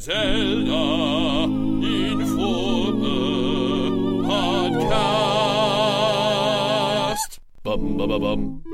Zelda Informer Podcast. Bum bum bum bum.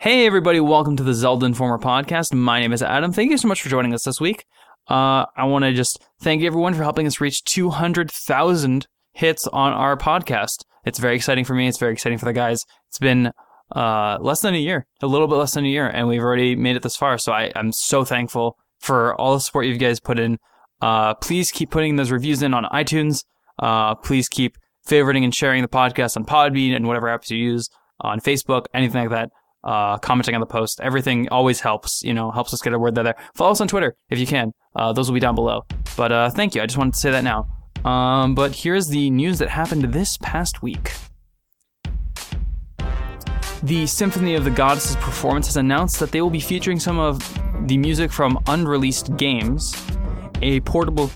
Hey everybody, welcome to the Zelda Informer podcast. My name is Adam. Thank you so much for joining us this week. Uh, I want to just thank everyone for helping us reach 200,000 hits on our podcast. It's very exciting for me. It's very exciting for the guys. It's been uh, less than a year, a little bit less than a year, and we've already made it this far. So I, I'm so thankful for all the support you guys put in. Uh, please keep putting those reviews in on iTunes. Uh, please keep favoriting and sharing the podcast on Podbean and whatever apps you use on Facebook, anything like that. Uh, commenting on the post, everything always helps. You know, helps us get a word there. Follow us on Twitter if you can. Uh, those will be down below. But uh, thank you. I just wanted to say that now. Um, but here's the news that happened this past week. The Symphony of the Goddesses performance has announced that they will be featuring some of the music from unreleased games. A portable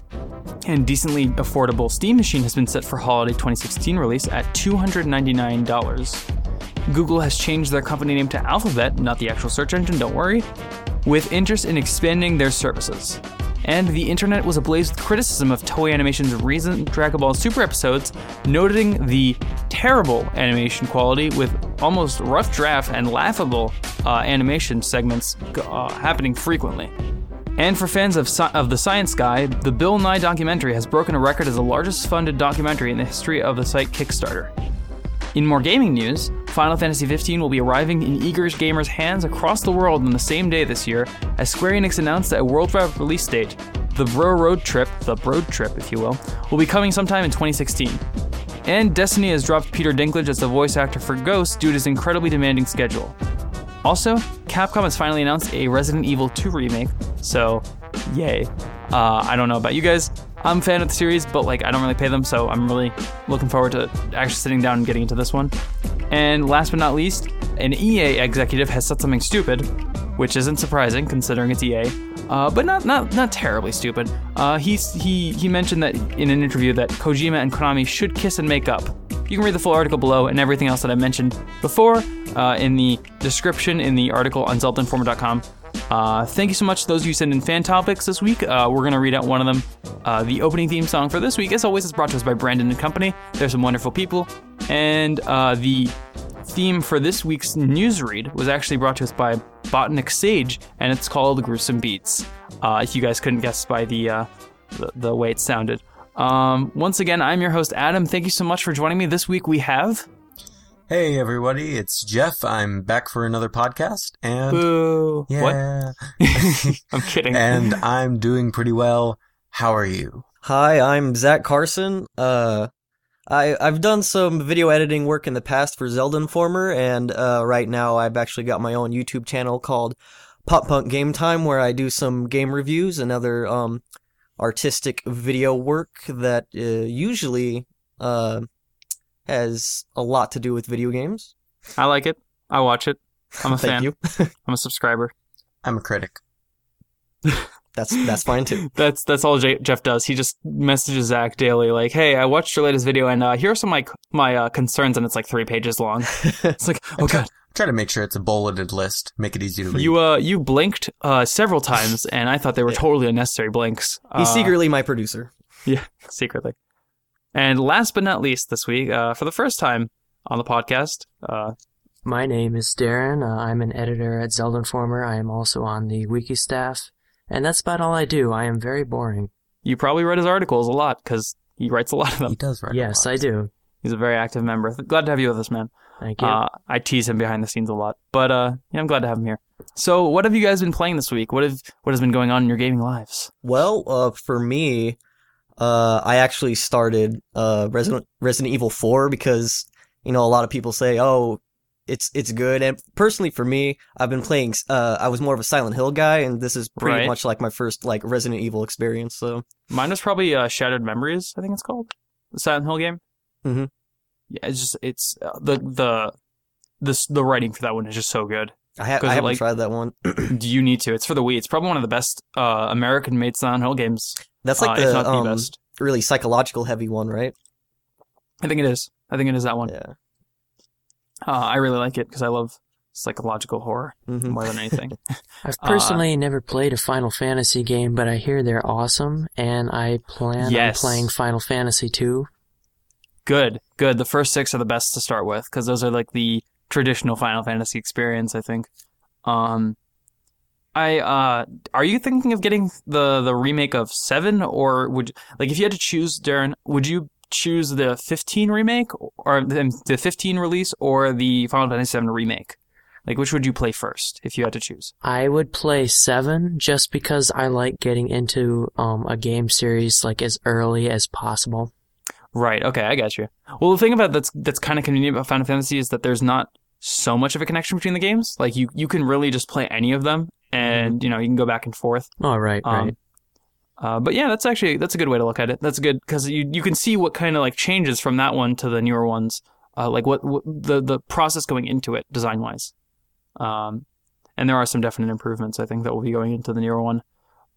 and decently affordable Steam machine has been set for holiday 2016 release at $299. Google has changed their company name to Alphabet, not the actual search engine, don't worry, with interest in expanding their services. And the internet was ablaze with criticism of Toei Animation's recent Dragon Ball Super episodes, noting the terrible animation quality with almost rough draft and laughable uh, animation segments uh, happening frequently. And for fans of, sci- of the Science Guy, the Bill Nye documentary has broken a record as the largest funded documentary in the history of the site Kickstarter. In more gaming news, Final Fantasy XV will be arriving in eager gamers' hands across the world on the same day this year, as Square Enix announced that a worldwide release date, the Bro Road Trip, the Road Trip, if you will, will be coming sometime in 2016. And Destiny has dropped Peter Dinklage as the voice actor for Ghost due to his incredibly demanding schedule. Also, Capcom has finally announced a Resident Evil 2 remake, so yay. Uh, I don't know about you guys. I'm a fan of the series, but like I don't really pay them, so I'm really looking forward to actually sitting down and getting into this one. And last but not least, an EA executive has said something stupid, which isn't surprising considering it's EA, uh, but not not not terribly stupid. Uh, he he he mentioned that in an interview that Kojima and Konami should kiss and make up. You can read the full article below and everything else that I mentioned before uh, in the description in the article on ZeldaInformer.com. Uh, thank you so much to those who sent in fan topics this week. Uh, we're going to read out one of them. Uh, the opening theme song for this week, as always, is brought to us by Brandon and Company. They're some wonderful people. And uh, the theme for this week's news read was actually brought to us by Botanic Sage, and it's called Gruesome Beats. Uh, if you guys couldn't guess by the, uh, the, the way it sounded. Um, once again, I'm your host, Adam. Thank you so much for joining me. This week we have. Hey everybody, it's Jeff. I'm back for another podcast and Boo. What? yeah. I'm kidding. and I'm doing pretty well. How are you? Hi, I'm Zach Carson. Uh, I I've done some video editing work in the past for Zelda Informer, and uh, right now I've actually got my own YouTube channel called Pop Punk Game Time, where I do some game reviews and other um artistic video work that uh, usually uh has a lot to do with video games. I like it. I watch it. I'm a fan. You. I'm a subscriber. I'm a critic. That's that's fine too. That's that's all J- Jeff does. He just messages Zach daily, like, "Hey, I watched your latest video, and uh, here are some of my my uh, concerns," and it's like three pages long. It's like, oh god, Try to make sure it's a bulleted list. Make it easy to read. you uh you blinked uh several times, and I thought they were totally unnecessary blinks. He's Uh, secretly my producer. yeah, secretly. And last but not least, this week, uh, for the first time on the podcast, uh, My name is Darren. Uh, I'm an editor at Zelda Informer. I am also on the wiki staff. And that's about all I do. I am very boring. you probably read his articles a lot because he writes a lot of them. he does write a yes, lot. I do. He's a very active member. Glad to have you with us, man. Thank you. Uh, I tease him behind the scenes a lot, but uh, yeah, I'm glad to have him here. So, what have you guys been playing this week? What have what has been going on in your gaming lives? Well, uh, for me, uh, I actually started uh Resident Resident Evil 4 because you know a lot of people say, "Oh, it's it's good," and personally for me, I've been playing. Uh, I was more of a Silent Hill guy, and this is pretty Right. much like my first like Resident Evil experience. So Mine was probably uh, Shattered Memories. I think it's called the Silent Hill game. Mm-hmm. Yeah, it's just it's uh, the the this the writing for that one is just so good. I, ha- I haven't like- tried that one. Do you need to? It's for the Wii. It's probably one of the best uh, American-made Silent Hill games. That's like uh, the not the um, best. really psychological heavy one, right? I think it is. I think it is that one. Yeah. Uh, I really like it because I love psychological horror Mhm. more than anything. I've Uh, personally never played a Final Fantasy game, but I hear they're awesome, and I plan Yes. on playing Final Fantasy 2. good, good. The first six are the best to start with because those are like the traditional Final Fantasy experience. I think. Um, I uh, are you thinking of getting the the remake of seven, or would like if you had to choose, Darren, would you choose the 15 remake or the the 15 release or the Final Fantasy 7 remake? Like, which would you play first if you had to choose? I would play 7 just because I like getting into um, a game series like as early as possible. Right. Okay, I got you. Well, the thing about that's that's kind of convenient about Final Fantasy is that there's not so much of a connection between the games. Like you you can really just play any of them, and you know you can go back and forth. Oh, right, right. Um, uh, but yeah, that's actually that's a good way to look at it. That's good because you you can see what kind of like changes from that one to the newer ones. Uh, like what, what the the process going into it design wise. Um, and there are some definite improvements I think that will be going into the newer one.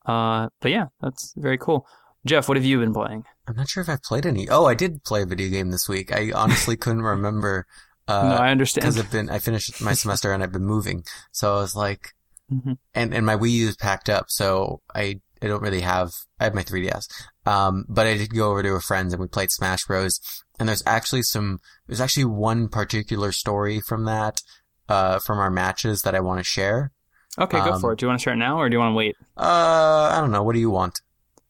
Uh, but yeah, that's very cool. Jeff, what have you been playing? I'm not sure if I've played any. Oh, I did play a video game this week. I honestly couldn't remember. Uh, no, I understand. because I've been I finished my semester and I've been moving, so I was like, Mhm. and and my Wii U is packed up, so I I don't really have I have my 3DS, um, but I did go over to a friend's and we played Smash Bros. And there's actually some there's actually one particular story from that, uh, from our matches that I want to share. Okay, go Um, for it. Do you want to share it now, or do you want to wait? Uh, I don't know. What do you want?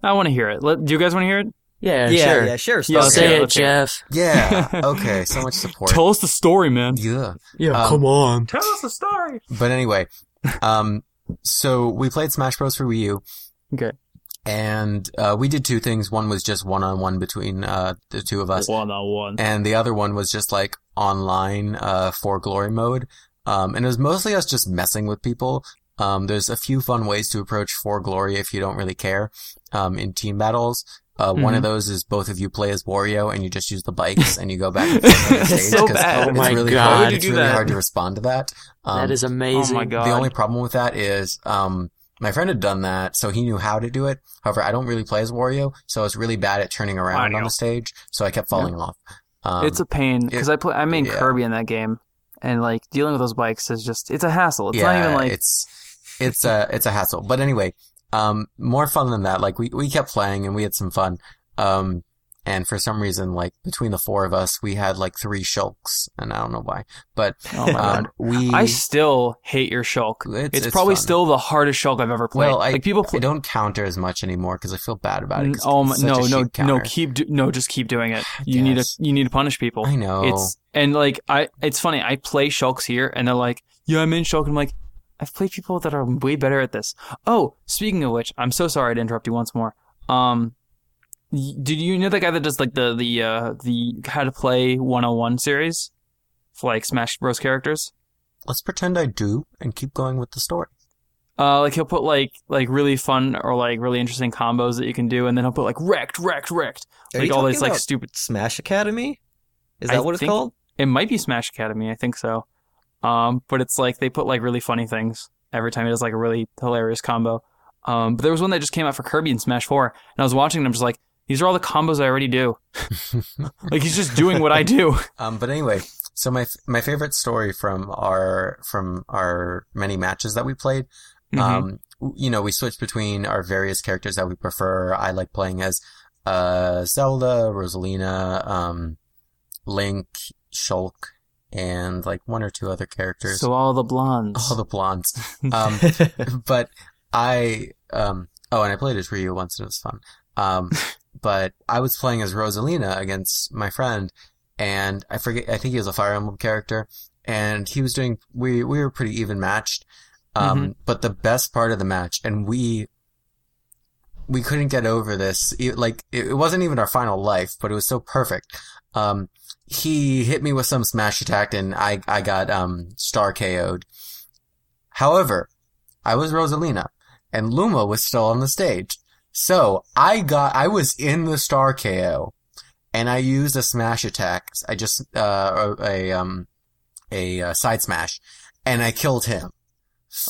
I want to hear it. Let, do you guys want to hear it? yeah, yeah, sure. yeah, sure. Yeah, Start okay, Say it, let's hear it. Jeff. Yeah. Okay. So much support. Tell us the story, man. Yeah. Yeah, Um, come on. Tell us the story. But anyway, um, so we played Smash Bros. for Wii U. Okay. And, uh, we did two things. One was just one-on-one between, uh, the two of us. One on one. And the other one was just like online, uh, for glory mode. Um, and it was mostly us just messing with people. Um, there's a few fun ways to approach for glory if you don't really care, um, in team battles. Uh, one of those is both of you play as Wario and you just use the bikes and you go back and forth on the stage. So 'cause bad. Oh it's my really God. hard. Why would you It's really that? hard to respond to that. Um, that is Oh amazing. my god. the only problem with that is, um, my friend had done that, so he knew how to do it. However, I don't really play as Wario, so I was really bad at turning around on the stage, so I kept falling off. Um, it's a pain because I play. I made yeah. Kirby in that game, and like dealing with those bikes is just it's a hassle. It's yeah, not even like it's it's a it's a hassle. But anyway, um, more fun than that. Like we we kept playing and we had some fun. Um, and for some reason, like between the four of us, we had like three shulks, and I don't know why, but oh um, we I still hate your shulk. It's- It's, it's probably fun. still the hardest shulk I've ever played. well, I like people I don't counter as much anymore because I feel bad about it. Oh no, no, no! Keep do, no, just keep doing it. You need to you need to punish people. I know. It's and like I, it's funny. I play shulks here, and they're like, "Yeah, I'm in shulk." I'm like, I've played people that are way better at this. Oh, speaking of which, I'm so sorry to interrupt you once more. Um, did you know that guy that does like the the uh the how to play 101 series for like Smash Bros characters? Let's pretend I do and keep going with the story. Uh, like he'll put like like really fun or like really interesting combos that you can do, and then he'll put like wrecked, wrecked, wrecked, Are like all these like stupid Smash Academy? Is I that what it's called? It might be Smash Academy, I think so. Um, but it's like they put like really funny things every time he does like a really hilarious combo. Um, but there was one that just came out for Kirby and Smash 4, and I was watching and I'm just like, these are all the combos I already do. like he's just doing what I do. Um, but anyway, so my my favorite story from our from our many matches that we played, Mhm. um, you know, we switched between our various characters that we prefer. I like playing as uh Zelda, Rosalina, um, Link, Shulk, and like one or two other characters. so all the blondes. all the blondes. Um, but I um oh, and I played as Ryu once and it was fun. Um, but I was playing as Rosalina against my friend, and I forget. I think he was a Fire Emblem character, and he was doing. We we were pretty even matched. Um, but the best part of the match, and we we couldn't get over this. e- Like it, it wasn't even our final life, but it was so perfect. Um, he hit me with some smash attack, and I I got um star KO'd. However, I was Rosalina, and Luma was still on the stage. So I got, I was in the star KO, and I used a smash attack. I just uh, a, a um a uh, side smash, and I killed him.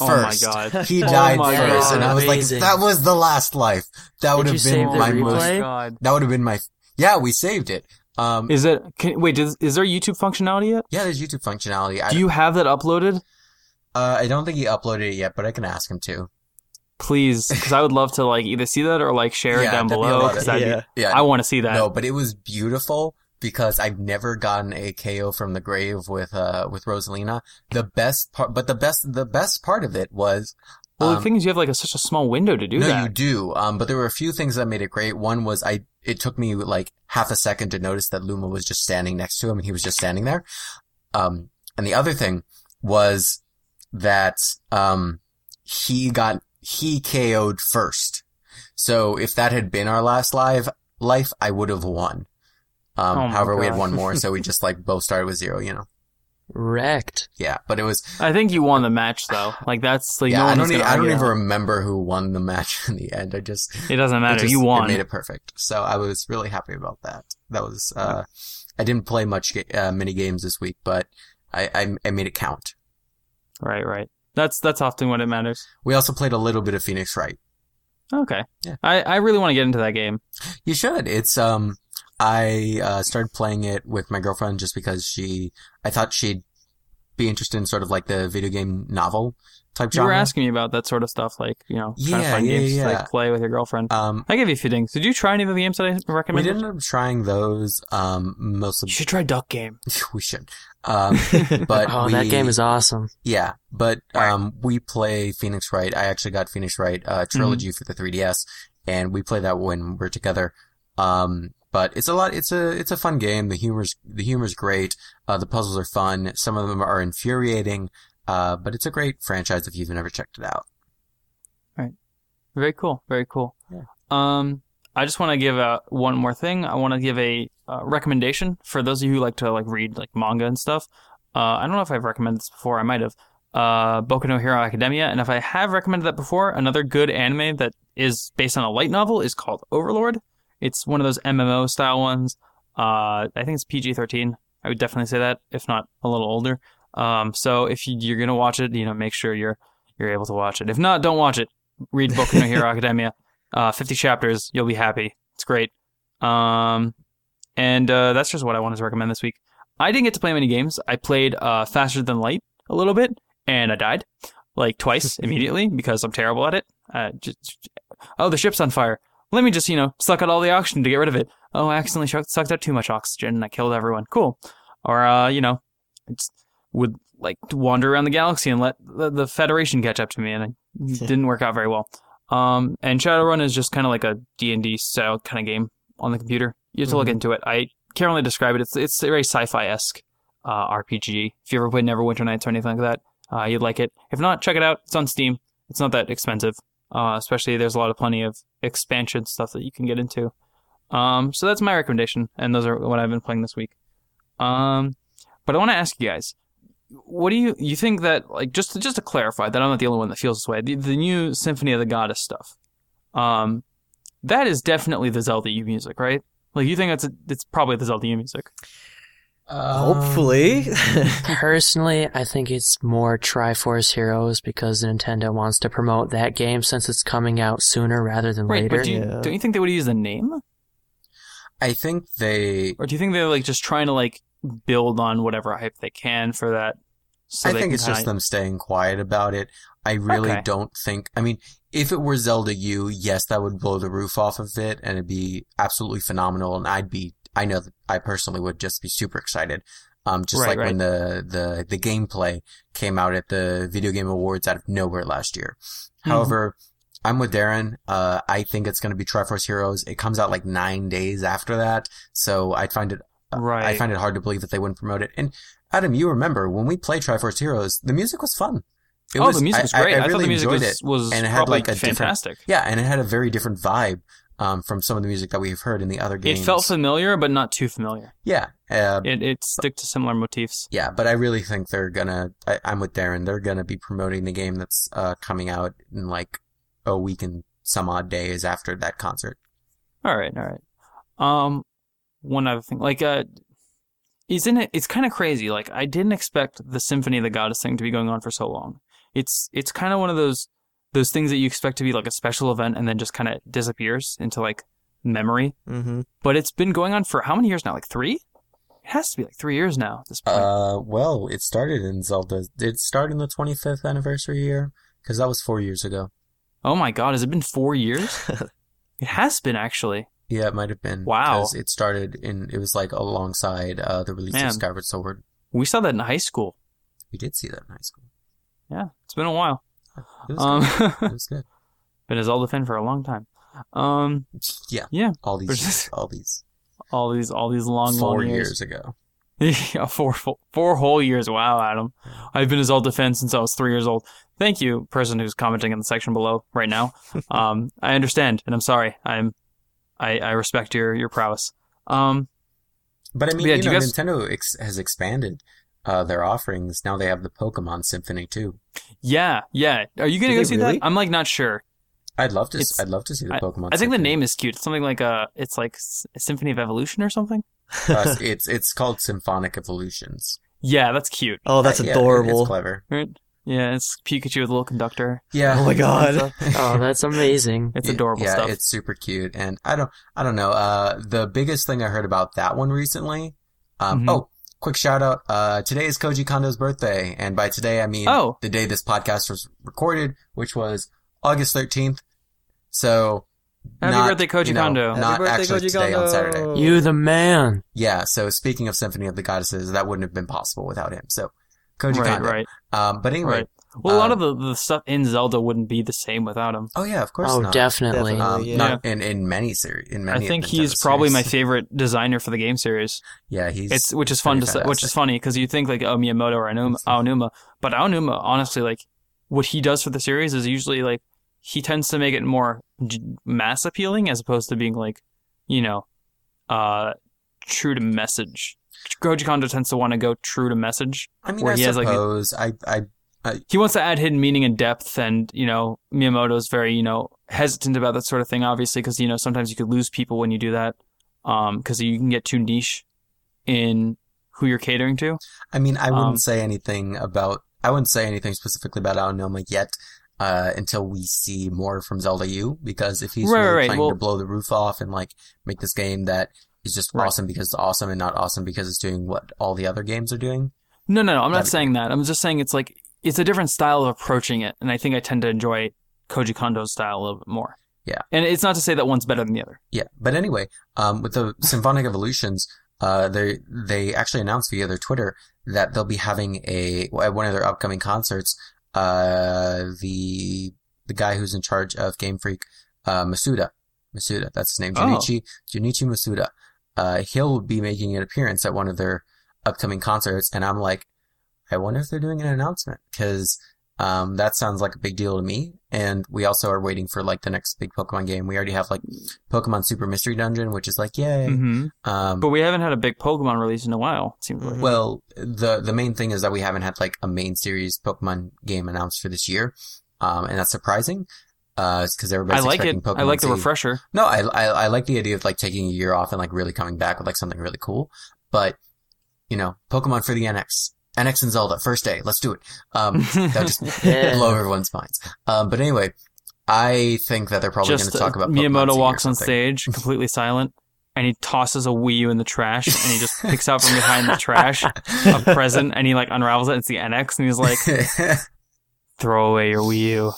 oh my First. god. He Oh died my first, God. and I was Amazing. like, "That was the last life. That would have been my replay? most. Oh my god. That would have been my. Yeah, we saved it. Um, Is it? Can, wait, does, is there YouTube functionality yet? yeah, there's YouTube functionality. I, Do you have that uploaded? Uh, I don't think he uploaded it yet, but I can ask him to. Please, because I would love to like either see that or like share it down that'd be a below. lot of- 'cause that'd be- Yeah. Yeah, I want to see that. no, but it was beautiful because I've never gotten a KO from the grave with uh with Rosalina. The best part, but the best the best part of it was. Well, the um, thing is, you have like a, such a small window to do no, that. you do. Um, but there were a few things that made it great. One was I. It took me like half a second to notice that Luma was just standing next to him, and he was just standing there. Um, and the other thing was that um he got he KO'd first. So if that had been our last live life, I would have won. Um, Oh however, we had one more, so we just like both started with zero. You know, Wrecked. yeah. But it was I think you won the match though. Like that's like yeah. no I one don't. Even, I don't even remember who won the match in the end. I just It doesn't It matter. just- you won. It made it perfect. So I was really happy about that. That was, uh, I didn't play much, ga- uh, mini games this week, but I, I, I made it count. Right, right. That's that's often what it matters. We also played a little bit of Phoenix Wright. Okay. Yeah. I, I really want to get into that game. You should. It's, um, I, uh, started playing it with my girlfriend just because she, I thought she'd be interested in sort of like the video game novel type genre. You were asking me about that sort of stuff, like you know, trying to find yeah, games to like play with your girlfriend. um, I gave you a few things. Did you try any of the games that I we recommended? didn't end up trying those, um, most of, You should try Duck Game. we should. Um, but Oh, that game is awesome. Yeah, but um, we play Phoenix Wright. I actually got Phoenix Wright uh, trilogy for the 3DS, and we play that when we're together. Um, but it's a lot. It's a it's a fun game. The humor's the humor's great. Uh, the puzzles are fun. Some of them are infuriating. Uh, but it's a great franchise if you've never checked it out. Right. Very cool. Very cool. Yeah. Um, I just want to give uh, one more thing. I want to give a uh, recommendation for those of you who like to like read like manga and stuff. Uh, I don't know if I've recommended this before. I might have. Uh, Boku no Hero Academia, and if I have recommended that before, another good anime that is based on a light novel is called Overlord. It's one of those MMO style ones. Uh, I think it's PG thirteen. I would definitely say that, if not a little older. Um, so if you, you're gonna watch it, you know, make sure you're you're able to watch it. If not, don't watch it. Read Boku no Hero Academia. Uh, 50 chapters. You'll be happy. It's great. Um, and uh, that's just what I wanted to recommend this week. I didn't get to play many games. I played uh, Faster Than Light a little bit, and I died like twice immediately because I'm terrible at it. Uh, just, oh, the ship's on fire. Let me just, you know, suck out all the oxygen to get rid of it. Oh, I accidentally shuck- sucked out too much oxygen and I killed everyone. Cool. Or, uh, you know, it's, would like wander around the galaxy and let the, the Federation catch up to me, and it didn't work out very well. Um, and Shadowrun is just kind of like a D&D style kind of game on the computer. You have to look Mhm. into it. I can't really describe it. It's it's a very sci-fi-esque uh, RPG. If you ever played Neverwinter Nights or anything like that, uh, you'd like it. If not, check it out. It's on Steam. It's not that expensive. Uh, especially there's a lot of plenty of expansion stuff that you can get into. Um, so that's my recommendation, and those are what I've been playing this week. Um, but I want to ask you guys, what do you you think that like just to, just to clarify that I'm not the only one that feels this way. The, the new Symphony of the Goddess stuff, um, that is definitely the Zelda U music, right? Like you think it's it's probably the Zelda U music. Hopefully. Um, personally, I think it's more Triforce Heroes because Nintendo wants to promote that game since it's coming out sooner rather than Right, later. but do you, Yeah. don't you think they would use the name, I think they. or do you think they're like just trying to like build on whatever hype they can for that? So I think it's just kinda- them staying quiet about it. I really Okay. don't think. I mean, if it were Zelda U, yes, that would blow the roof off of it, and it'd be absolutely phenomenal. And I'd be, I know that I personally would just be super excited. Um, just Right, like right. when the the the gameplay came out at the Video Game Awards out of nowhere last year. Mm-hmm. However, I'm with Darren. Uh, I think it's going to be Triforce Heroes. It comes out like nine days after that, so I'd find it Right. I find it hard to believe that they wouldn't promote it. And Adam, you remember when we played Triforce Heroes, the music was fun. It oh, the music was I- I- great. I, I, thought really the music enjoyed was, it. was and it had, like, a fantastic. Yeah, and it had a very different vibe um, from some of the music that we've heard in the other games. It felt familiar, but not too familiar. yeah, uh, It it stick to similar motifs. yeah, but I really think they're gonna. I, I'm with Darren. They're gonna be promoting the game that's uh, coming out in like a week and some odd days after that concert. All right, all right. Um, one other thing, like, uh, isn't it? It's kind of crazy. Like, I didn't expect the Symphony of the Goddess thing to be going on for so long. It's it's kind of one of those those things that you expect to be like a special event and then just kind of disappears into like memory. hmm But it's been going on for how many years now? Like three? It has to be like three years now at this point. Uh, well, it started in Zelda. Did it start in the 25th anniversary year? Because that was four years ago. oh my god, has it been four years? it has been actually. Yeah, it might have been. Wow. It started in. It was like alongside uh, the release Man. of Skyward Sword. We saw that in high school. We did see that in high school. Yeah, it's been a while. It was Um, good. It was good. been a Zelda fan for a long time. Um, Yeah. yeah, All these. There's- all these. all these, all these long, four long years ago. yeah, four, four, four whole years. Wow, Adam. I've been a Zelda fan since I was three years old. Thank you, person who's commenting in the section below right now. um, I understand, and I'm sorry. I'm, I, I respect your your prowess. Um, But I mean, Yeah, you do know, you guys- Nintendo ex- has expanded uh, their offerings. Now they have the Pokemon Symphony too. yeah, yeah. Are you gonna Do go see really? that? I'm like not sure. I'd love to. It's- I'd love to see the Pokemon. I think the name is cute. It's something like a, it's like S- Symphony of Evolution or something. Uh, it's it's called Symphonic Evolutions. Yeah, that's cute. Oh, that's Uh, yeah, adorable. it's clever. Right? Yeah, it's Pikachu with a little conductor. Yeah. oh my god. Oh, that's amazing. It's adorable yeah, stuff. it's super cute, and I don't, I don't know. Uh, the biggest thing I heard about that one recently. Um, Mhm. oh, quick shout out. Uh, today is Koji Kondo's birthday, and by today I mean Oh. the day this podcast was recorded, which was August thirteenth. So, Happy not, birthday, Koji you know, Kondo. Happy Not birthday, actually Koji today on Kondo. Saturday. You the man. Yeah. So speaking of Symphony of the Goddesses, that wouldn't have been possible without him. So, Koji right, Kondo. right, Um, but anyway. right. Well, a lot um, of the, the stuff in Zelda wouldn't be the same without him. Oh yeah, of course Oh, not. definitely. Definitely. Um, yeah. not in in many series. In many. I think he's Nintendo probably my favorite designer for the game series. Yeah, he's. It's which is fun to pretty say, which is funny because you think like oh Miyamoto or Aonuma, Aonuma, but Aonuma honestly like what he does for the series is usually like he tends to make it more j- mass appealing as opposed to being like you know uh true to message. Koji Kondo tends to want to go true to message. I mean, where I he has, like, a- suppose I I He wants to add hidden meaning and depth, and you know Miyamoto's very you know hesitant about that sort of thing, obviously because you know sometimes you could lose people when you do that, um because you can get too niche in who you're catering to. I mean, I wouldn't Um, say anything about. I wouldn't say anything specifically about Aonuma yet. Uh, until we see more from Zelda U, because if he's Right, really right. trying Well- to blow the roof off and like make this game that is just Right. awesome because it's awesome and not awesome because it's doing what all the other games are doing. No, no, no. I'm not saying that. I'm just saying it's like it's a different style of approaching it, and I think I tend to enjoy Koji Kondo's style a little bit more. Yeah. and it's not to say that one's better than the other. Yeah, but anyway, um, with the Symphonic Evolutions, uh, they they actually announced via their Twitter that they'll be having a at one of their upcoming concerts. Uh, the the guy who's in charge of Game Freak, uh, Masuda, Masuda, that's his name, Oh. Junichi Junichi Masuda. Uh, he'll be making an appearance at one of their upcoming concerts, and I'm like, I wonder if they're doing an announcement because um, that sounds like a big deal to me. And we also are waiting for like the next big Pokemon game. We already have like Pokemon Super Mystery Dungeon, which is like yay. hmm Um, But we haven't had a big Pokemon release in a while. It seems like. well, the the main thing is that we haven't had like a main series Pokemon game announced for this year, um, and that's surprising. Uh, because I everybody's like it. Pokemon I like the Z. refresher. No, I, I I like the idea of like taking a year off and like really coming back with like something really cool. But you know, Pokemon for the NX, NX and Zelda, first day, let's do it. Um, that just Yeah. blow everyone's minds. Um, but anyway, I think that they're probably going to talk uh, about Pokemon Miyamoto or walks on stage, completely silent, and he tosses a Wii U in the trash, and he just picks out from behind the trash a present, and he like unravels it. And it's the NX, and he's like, "Throw away your Wii U,"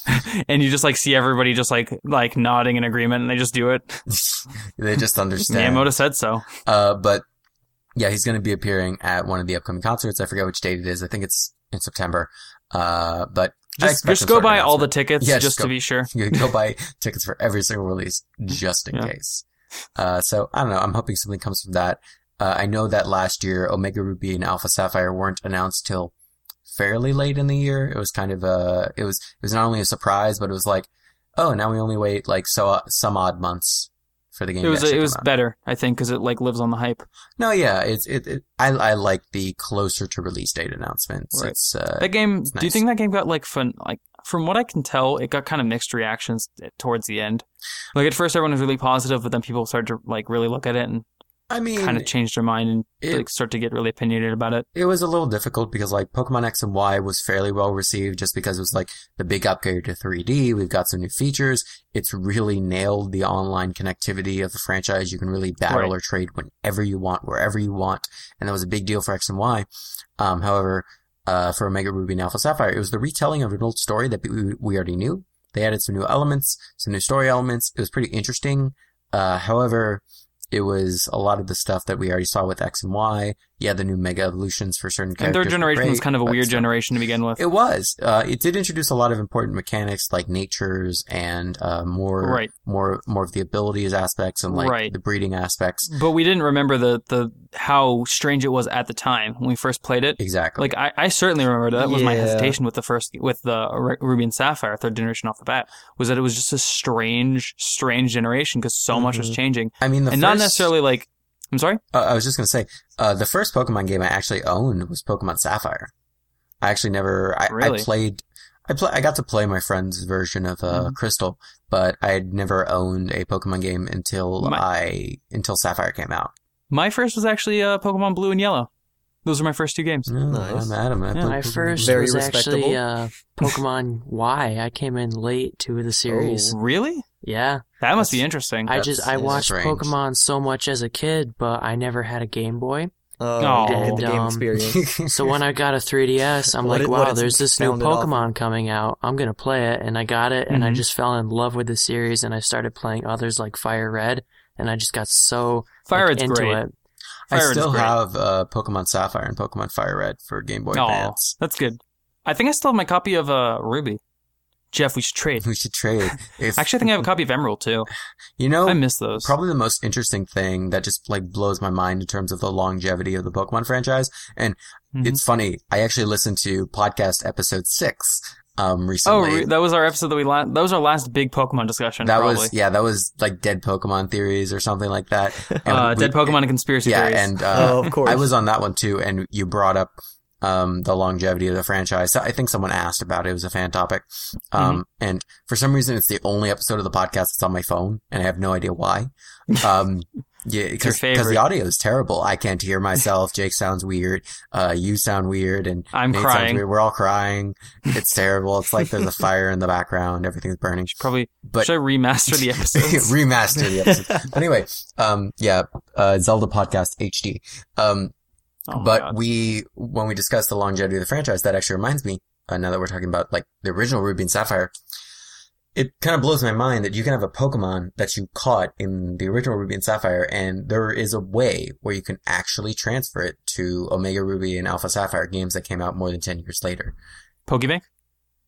and you just like see everybody just like like nodding in agreement, and they just do it. they just understand. Miyamoto said so. Uh, but yeah, he's going to be appearing at one of the upcoming concerts. I forget which date it is. I think it's in September. Uh, but Just, just go buy all the tickets Yeah, just just to be sure. You can go buy tickets for every single release just in Yeah. case. Uh, so I don't know. I'm hoping something comes from that. Uh, I know that last year Omega Ruby and Alpha Sapphire weren't announced till fairly late in the year. It was kind of a, it was, it was not only a surprise, but it was like, oh, now we only wait like so, some odd months for the game. It was it was out. better, I think, because it like lives on the hype. No, yeah, it's, it, it I, I like the closer to release date announcements. Right. It's, uh, That game. it's Do you think that game got like fun? Like from what I can tell, it got kind of mixed reactions towards the end. Like at first, everyone was really positive, but then people started to like really look at it and I mean, kind of changed their mind and it- like start to get really opinionated about it. it was a little difficult because like Pokemon X and Y was fairly well received just because it was like the big upgrade to 3D. We've got some new features. It's really nailed the online connectivity of the franchise. You can really battle Right. or trade whenever you want, wherever you want. And that was a big deal for X and Y. Um, however, uh, for Omega Ruby and Alpha Sapphire, it was the retelling of an old story that we, we already knew. They added some new elements, some new story elements. It was pretty interesting. Uh, however, it was a lot of the stuff that we already saw with X and Y. Yeah, the new Mega Evolutions for certain And characters. third were generation was kind of a weird still- generation to begin with. It was. Uh, it did introduce a lot of important mechanics like natures and uh, more, Right. more, more of the abilities aspects and like Right. the breeding aspects. but we didn't remember the the how strange it was at the time when we first played it. Exactly. Like I, I certainly remember that was my hesitation with the first with the Ruby and Sapphire third generation off the bat was that it was just a strange strange generation because so much was Mhm. changing I mean, the and first, not necessarily like I'm sorry Uh, I was just gonna say, uh, the first Pokemon game I actually owned was Pokemon Sapphire. I actually never. I, Really? I played. I play. I got to play my friend's version of uh, Mhm. Crystal, but I had never owned a Pokemon game until My- I until Sapphire came out. my first was actually uh, Pokemon Blue and Yellow. Those were my first two games. No, Nice. I'm Adam. I Yeah. My first Very was actually uh, Pokemon Y. I came in late to the series. Really? Yeah, That must be interesting. I That's- just I watched strange. Pokemon so much as a kid, but I never had a Game Boy. Oh, Aw. you the game Um, experience. So when I got a 3DS, I'm What like, it- wow, there's this new founded off. Pokemon coming out. I'm gonna play it, and I got it, and I Mhm. just fell in love with the series, and I started playing others like Fire Red, and I just got so Fire like, into great. it. I Fire Red's still have uh, Pokemon Sapphire and Pokemon Fire Red for Game Boy Oh, Advance. that's good. I think I still have my copy of uh, Ruby. Jeff, we should trade. We should trade. If Actually, I think I have a copy of Emerald too. you know, I miss those. probably the most interesting thing that just like blows my mind in terms of the longevity of the Pokemon franchise. And Mhm. it's funny. I actually listened to podcast episode six um Oh, recently. re- that was our episode that we la- that was our last big Pokemon discussion. that probably. was yeah, that was like dead Pokemon theories or something like that. And uh, we- Dead Pokemon and conspiracy Yeah, theories. and uh, oh, of course. I was on that one too, and you brought up um, the longevity of the franchise. I think someone asked about it. It was a fan topic. Um, Mm-hmm. and for some reason, it's the only episode of the podcast that's on my phone, and I have no idea why. Um, yeah, because the audio is terrible. I can't hear myself. Jake sounds weird. Uh, you sound weird, and I'm Nate crying. We're all crying. It's terrible. It's like there's a fire in the background. Everything's burning. Probably But should I remaster the episodes? remaster the episode. anyway, um, yeah, uh, Zelda podcast HD. Um, Oh but God. we, when we discussed the longevity of the franchise, that actually reminds me, uh, now that we're talking about like the original Ruby and Sapphire, it kind of blows my mind that you can have a Pokemon that you caught in the original Ruby and Sapphire, and there is a way where you can actually transfer it to Omega Ruby and Alpha Sapphire games that came out more than 10 years later. Pokebank.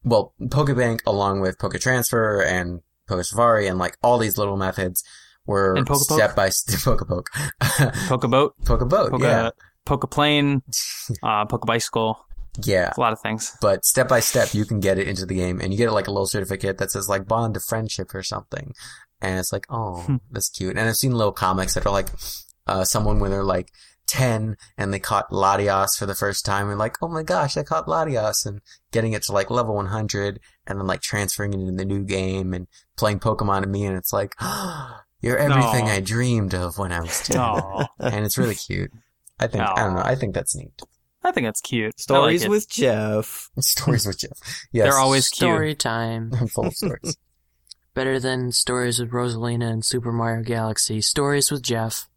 Well, Pokebank along with Poketransfer and Pokesafari and like all these little methods were step by step Pokepoke. Pokeboat, Pokeboat, Poke, yeah. Pokeplane, uh, poke a bicycle. Yeah. a lot of things. but step by step you can get it into the game and you get like a little certificate that says like bond of friendship or something and it's like oh Hmm. that's cute and i've seen little comics that are like uh someone when they're like 10 and they caught latios for the first time and like oh my gosh i caught latios and getting it to like level 100 and then like transferring it into the new game and playing pokemon to me and it's like you're everything Aw. i dreamed of when i was 10 Oh, and it's really cute i think i don't know i think that's neat I think that's cute. Stories like with Jeff. stories with jeff yes They're always cute. Story time. i'm full of stories Better than stories with Rosalina and Super Mario Galaxy. Stories with Jeff.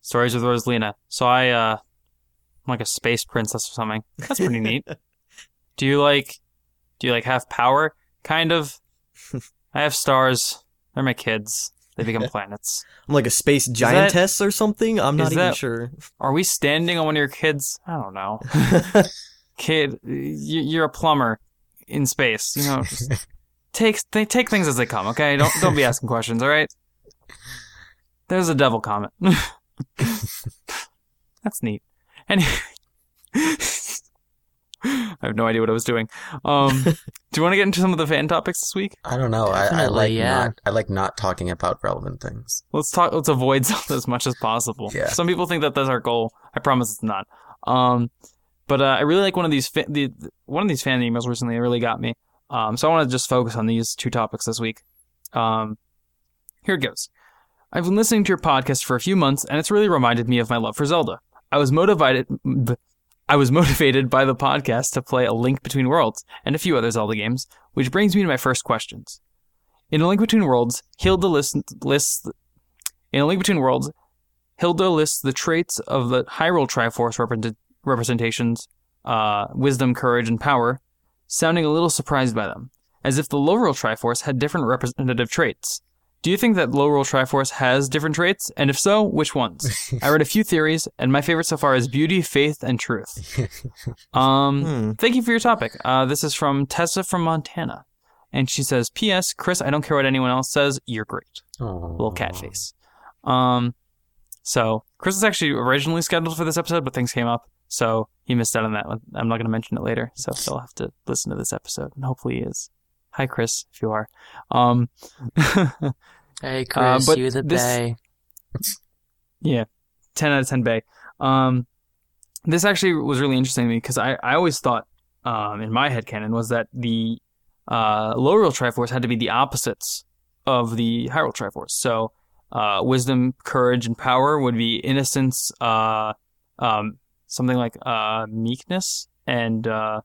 Stories with Rosalina. So I, uh, I'm like a space princess or something. That's pretty neat. Do you like, do you like have power? Kind of. I have stars. They're my kids. They become eh, planets. I'm like a space giantess or something. I'm not even that- sure. Are we standing on one of your kids? I don't know. Kid, you- you're a plumber in space. You know, take they take things as they come. Okay, don't don't be asking questions. All right. There's a devil comment. That's neat. And I have no idea what I was doing. Um, do you want to get into some of the fan topics this week? I don't know. I, I like yeah. not. I like not talking about relevant things. Let's talk. Let's avoid Zelda as much as possible. Yeah. Some people think that that's our goal. I promise it's not. Um, but uh, I really like one of these fa- the one of these fan emails recently. It really got me. Um, so I want to just focus on these two topics this week. Um, here it goes. I've been listening to your podcast for a few months, and it's really reminded me of my love for Zelda. I was motivated. I was motivated by the podcast to play A Link Between Worlds and a few other Zelda games, which brings me to my first questions. In A Link Between Worlds, Hilda lists, lists in A Link Between Worlds, Hilda lists the traits of the Hyrule Triforce represent, representations, uh, wisdom, courage, and power, sounding a little surprised by them, as if the Lorule Triforce had different representative traits. Do you think that Lorule Triforce has different traits? And if so, which ones? I read a few theories, and my favorite so far is beauty, faith, and truth. Um, Hmm. Thank you for your topic. Uh, this is from Tessa from Montana. And she says, P.S. Chris, I don't care what anyone else says. You're great. Little cat face. Um, so Chris was actually originally scheduled for this episode, but things came up. So he missed out on that one. I'm not going to mention it later. So he'll have to listen to this episode. And hopefully he is. Hi, Chris, if you are. Um, Hey, Uh, Chris, but you the this- bay. Yeah, ten out of ten Bay. Um, this actually was really interesting to me because I, I always thought, um, in my head canon was that the uh, Lorule Triforce had to be the opposites of the Hyrule Triforce. So, uh, wisdom, courage, and power would be innocence, uh, um, something like uh, meekness and uh,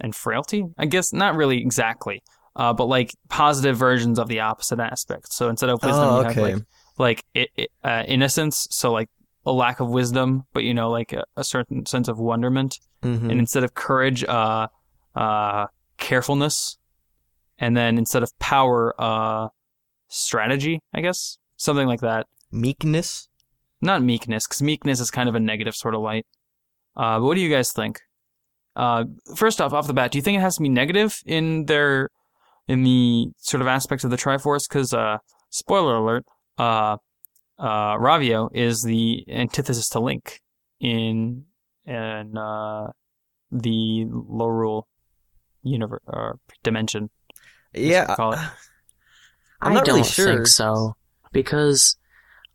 and frailty. I guess not really exactly, uh, but like positive versions of the opposite aspect. So instead of wisdom, Oh, you have like like it, it, uh, innocence, so like a lack of wisdom, but you know, like a, a certain sense of wonderment. Mhm. And instead of courage, uh, uh, carefulness, and then instead of power, uh, strategy, I guess, something like that. Meekness. Not meekness, because meekness is kind of a negative sort of light. Uh, but what do you guys think? Uh, first off, off the bat, do you think it has to be negative in their, in the sort of aspects of the Triforce? Because, uh, spoiler alert, uh, uh, Ravio is the antithesis to Link in, in, uh, the Lorule universe, or dimension. Yeah. call it. I'm I not don't really sure. think so because,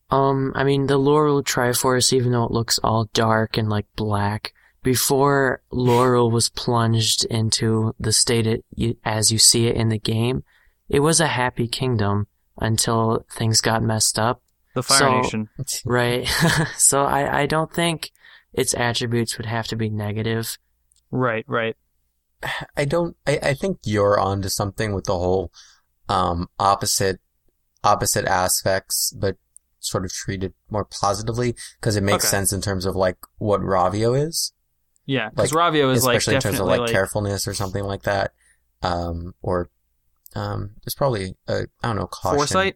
um, I mean the Lorule Triforce, even though it looks all dark and like black, before Lorule was plunged into the state it, as you see it in the game, it was a happy kingdom until things got messed up, The Fire So- Nation. right? so I I don't think its attributes would have to be negative. Right, right. I don't. I, I think you're onto something with the whole um, opposite opposite aspects, but sort of treated more positively because it makes Okay. sense in terms of like what Ravio is, Yeah, because Like, Ravio is like especially in terms of like, like carefulness or something like that, um, or um, there's probably a I don't know caution, foresight.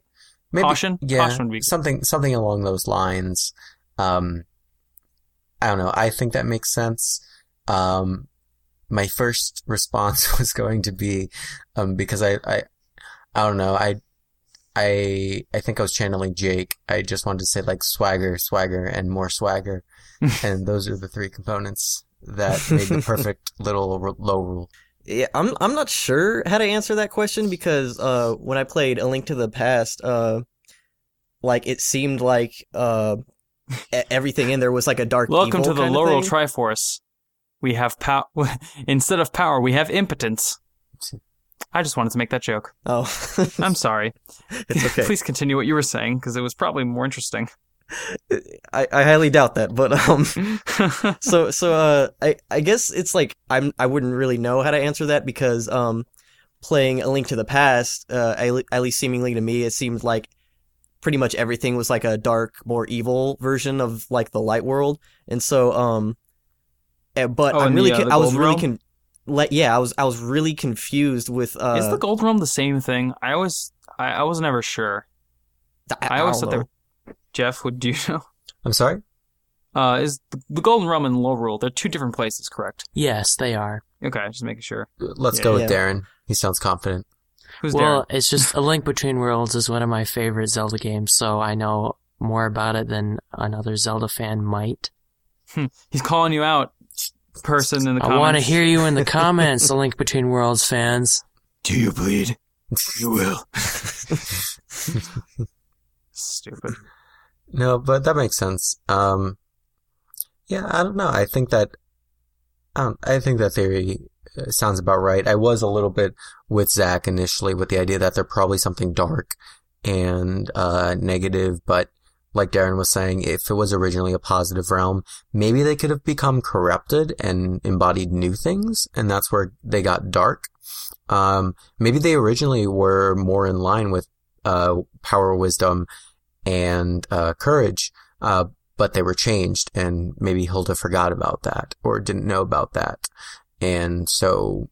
Maybe, Caution? yeah, Caution be something something along those lines. Um, I don't know. I think that makes sense. Um, my first response was going to be, um, because I, I, I don't know. I, I, I think I was channeling Jake. I just wanted to say like swagger, swagger, and more swagger, and those are the three components that made the perfect little r- low rule. Yeah, I'm I'm not sure how to answer that question because uh when I played A Link to the Past, uh like it seemed like uh everything in there was like a dark Welcome evil to the kind Lorule. Triforce. We have power. Instead of power, we have impotence. I just wanted to make that joke. Oh. I'm sorry. it's okay. Please continue what you were saying because it was probably more interesting. I, I highly doubt that, but um so so uh I I guess it's like I'm I wouldn't really know how to answer that because um playing A Link to the Past uh at least seemingly to me it seemed like pretty much everything was like a dark more evil version of like the light world and so um eh, but Oh, I'm really the, uh, con- the I was really con- like yeah I was I was really confused with uh is the Golden Realm the same thing? I always, I, I was never sure. I, always don't thought they were. Jeff, would do you know? I'm sorry. Uh, is the, the Golden Realm and Lorule, They're two different places, correct? Yes, they are. Okay, just making sure. Let's Yeah. go with Yeah. Darren. He sounds confident. Who's well, there? it's just A Link Between Worlds is one of my favorite Zelda games, so I know more about it than another Zelda fan might. He's calling you out, person in the I comments. want to hear you in the comments, A Link Between Worlds fans. Do you bleed? You will. Stupid. No, but that makes sense. Um, yeah, I don't know. I think that, I don't, I think that theory uh, sounds about right. I was a little bit with Zach initially with the idea that they're probably something dark and uh, negative, but like Darren was saying, if it was originally a positive realm, maybe they could have become corrupted and embodied new things, and that's where they got dark. Um, maybe they originally were more in line with uh, power, wisdom, and uh, courage, uh, but they were changed, and maybe Hilda forgot about that or didn't know about that, and so.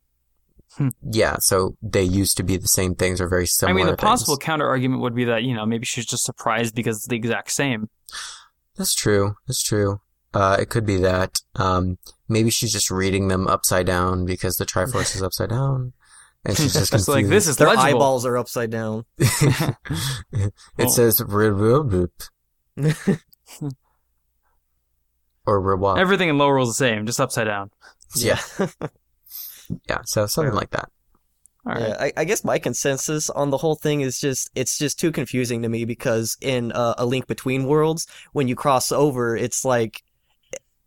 Hmm. Yeah, so they used to be the same things or very similar. I mean, the things. possible counter argument would be that you know maybe she's just surprised because it's the exact same. That's true. That's true. Uh, it could be that. Um, maybe she's just reading them upside down because the Triforce is upside down, and she's just It's like this is Their legible. eyeballs are upside down. it Oh. says "ribub" or "ribwop." Everything in Lorule is the same, just upside down. yeah, yeah. So something like that. All right. Yeah, I, I guess my consensus on the whole thing is just it's just too confusing to me because in uh, a link between worlds, when you cross over, it's like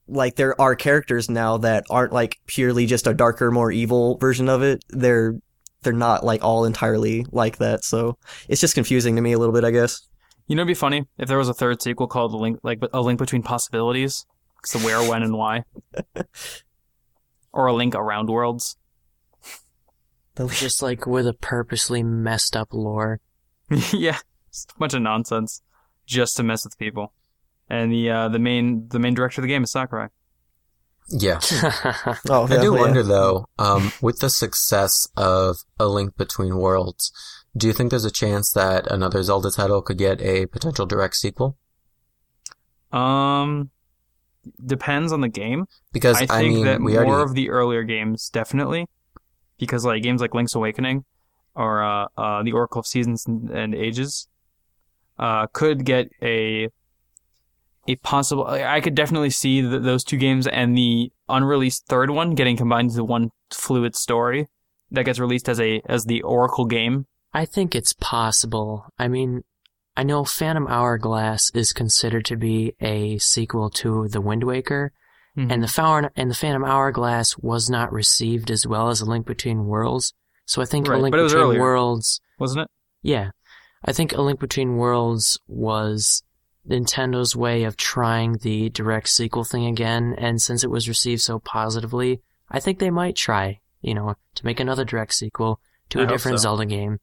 like there are characters now that aren't like purely just a darker, more evil version of it. They're they're not like all entirely like that, so it's just confusing to me a little bit, I guess. You know, it'd be funny if there was a third sequel called the link, like a link between possibilities. It's the where, when, and why, or a link around worlds. Just like with a purposely messed up lore. yeah, it's a bunch of nonsense just to mess with people. And the uh, the main the main director of the game is Sakurai. Yeah, Oh, I do yeah. wonder though, um, with the success of A Link Between Worlds, do you think there's a chance that another Zelda title could get a potential direct sequel? Um, depends on the game. Because I I, think mean, that we more already of the earlier games definitely, because like games like Link's Awakening or uh, uh, the Oracle of Seasons and, and Ages, uh, could get a a possible. I could definitely see th those two games and the unreleased third one getting combined into one fluid story that gets released as a as the Oracle game. I think it's possible. I mean, I know Phantom Hourglass is considered to be a sequel to The Wind Waker, Mm-hmm. and the Fountain and the Phantom Hourglass was not received as well as A Link Between Worlds. So I think Right, A Link but it was Between earlier. Worlds, wasn't it? yeah, I think A Link Between Worlds was Nintendo's way of trying the direct sequel thing again, and since it was received so positively, I think they might try, you know, to make another direct sequel to I a different so. Zelda game.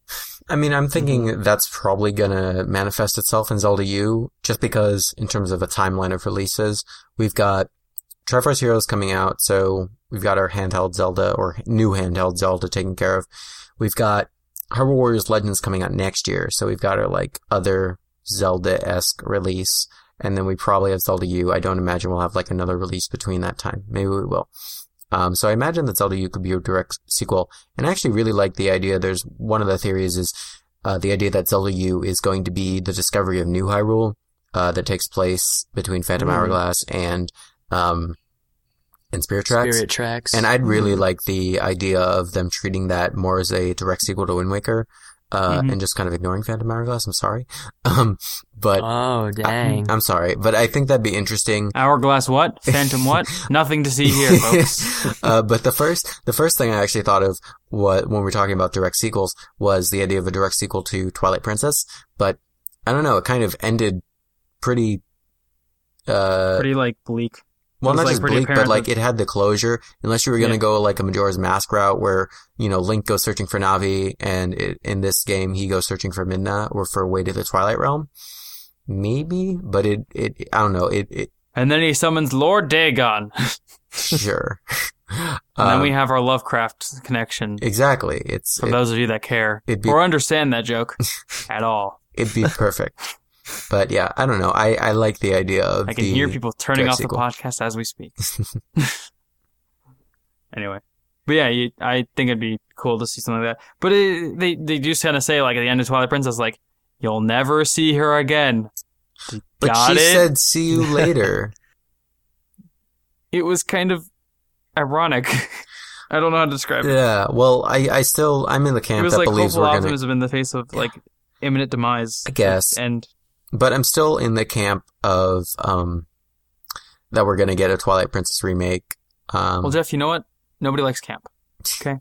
I mean, I'm thinking Mm-hmm. that's probably gonna manifest itself in Zelda U, just because in terms of a timeline of releases, we've got Triforce Heroes coming out, so we've got our handheld Zelda or new handheld Zelda taken care of. We've got Hyrule Warriors Legends coming out next year, so we've got our like other Zelda-esque release, and then we probably have Zelda U. I don't imagine we'll have like another release between that time. Maybe we will. Um, so I imagine that Zelda U could be a direct sequel, and I actually really like the idea. There's one of the theories is uh, the idea that Zelda U is going to be the discovery of New Hyrule uh, that takes place between Phantom Mhm. Hourglass and um, and Spirit Tracks. Spirit Tracks. And I'd really Mm-hmm. like the idea of them treating that more as a direct sequel to Wind Waker, uh, Mhm. and just kind of ignoring Phantom Hourglass. I'm sorry, um, but oh dang! I, am sorry, but I think that'd be interesting. Hourglass what? Phantom what? Nothing to see here, folks. uh, but the first, the first thing I actually thought of what when we were talking about direct sequels was the idea of a direct sequel to Twilight Princess. But I don't know, it kind of ended pretty. Uh, Pretty like bleak. Well, not like, just bleak, but like it had the closure. Unless you were gonna Yeah. go like a Majora's Mask route, where you know Link goes searching for Navi, and it, in this game he goes searching for Midna or for Way to the Twilight Realm. Maybe, but it, it, I don't know. It, it, And then he summons Lord Dagon. sure. And then Um, we have our Lovecraft connection. exactly. It's For it, those of you that care it'd be- or understand that joke at all, it'd be perfect. But yeah, I don't know. I, I like the idea of I can hear people turning off sequel. the podcast as we speak. anyway, but yeah, you, I think it'd be cool to see something like that. But it, they they do kind of say like at the end of Twilight Princess, like you'll never see her again. But she it? said, "See you later." It was kind of ironic. I don't know how to describe it. yeah. Well, I, I still, I'm in the camp that like believes we're gonna. optimism in the face of like imminent demise. I guess. And But I'm still in the camp of um that we're gonna get a Twilight Princess remake. Um, well, Jeff, you know what? Nobody likes camp. Okay.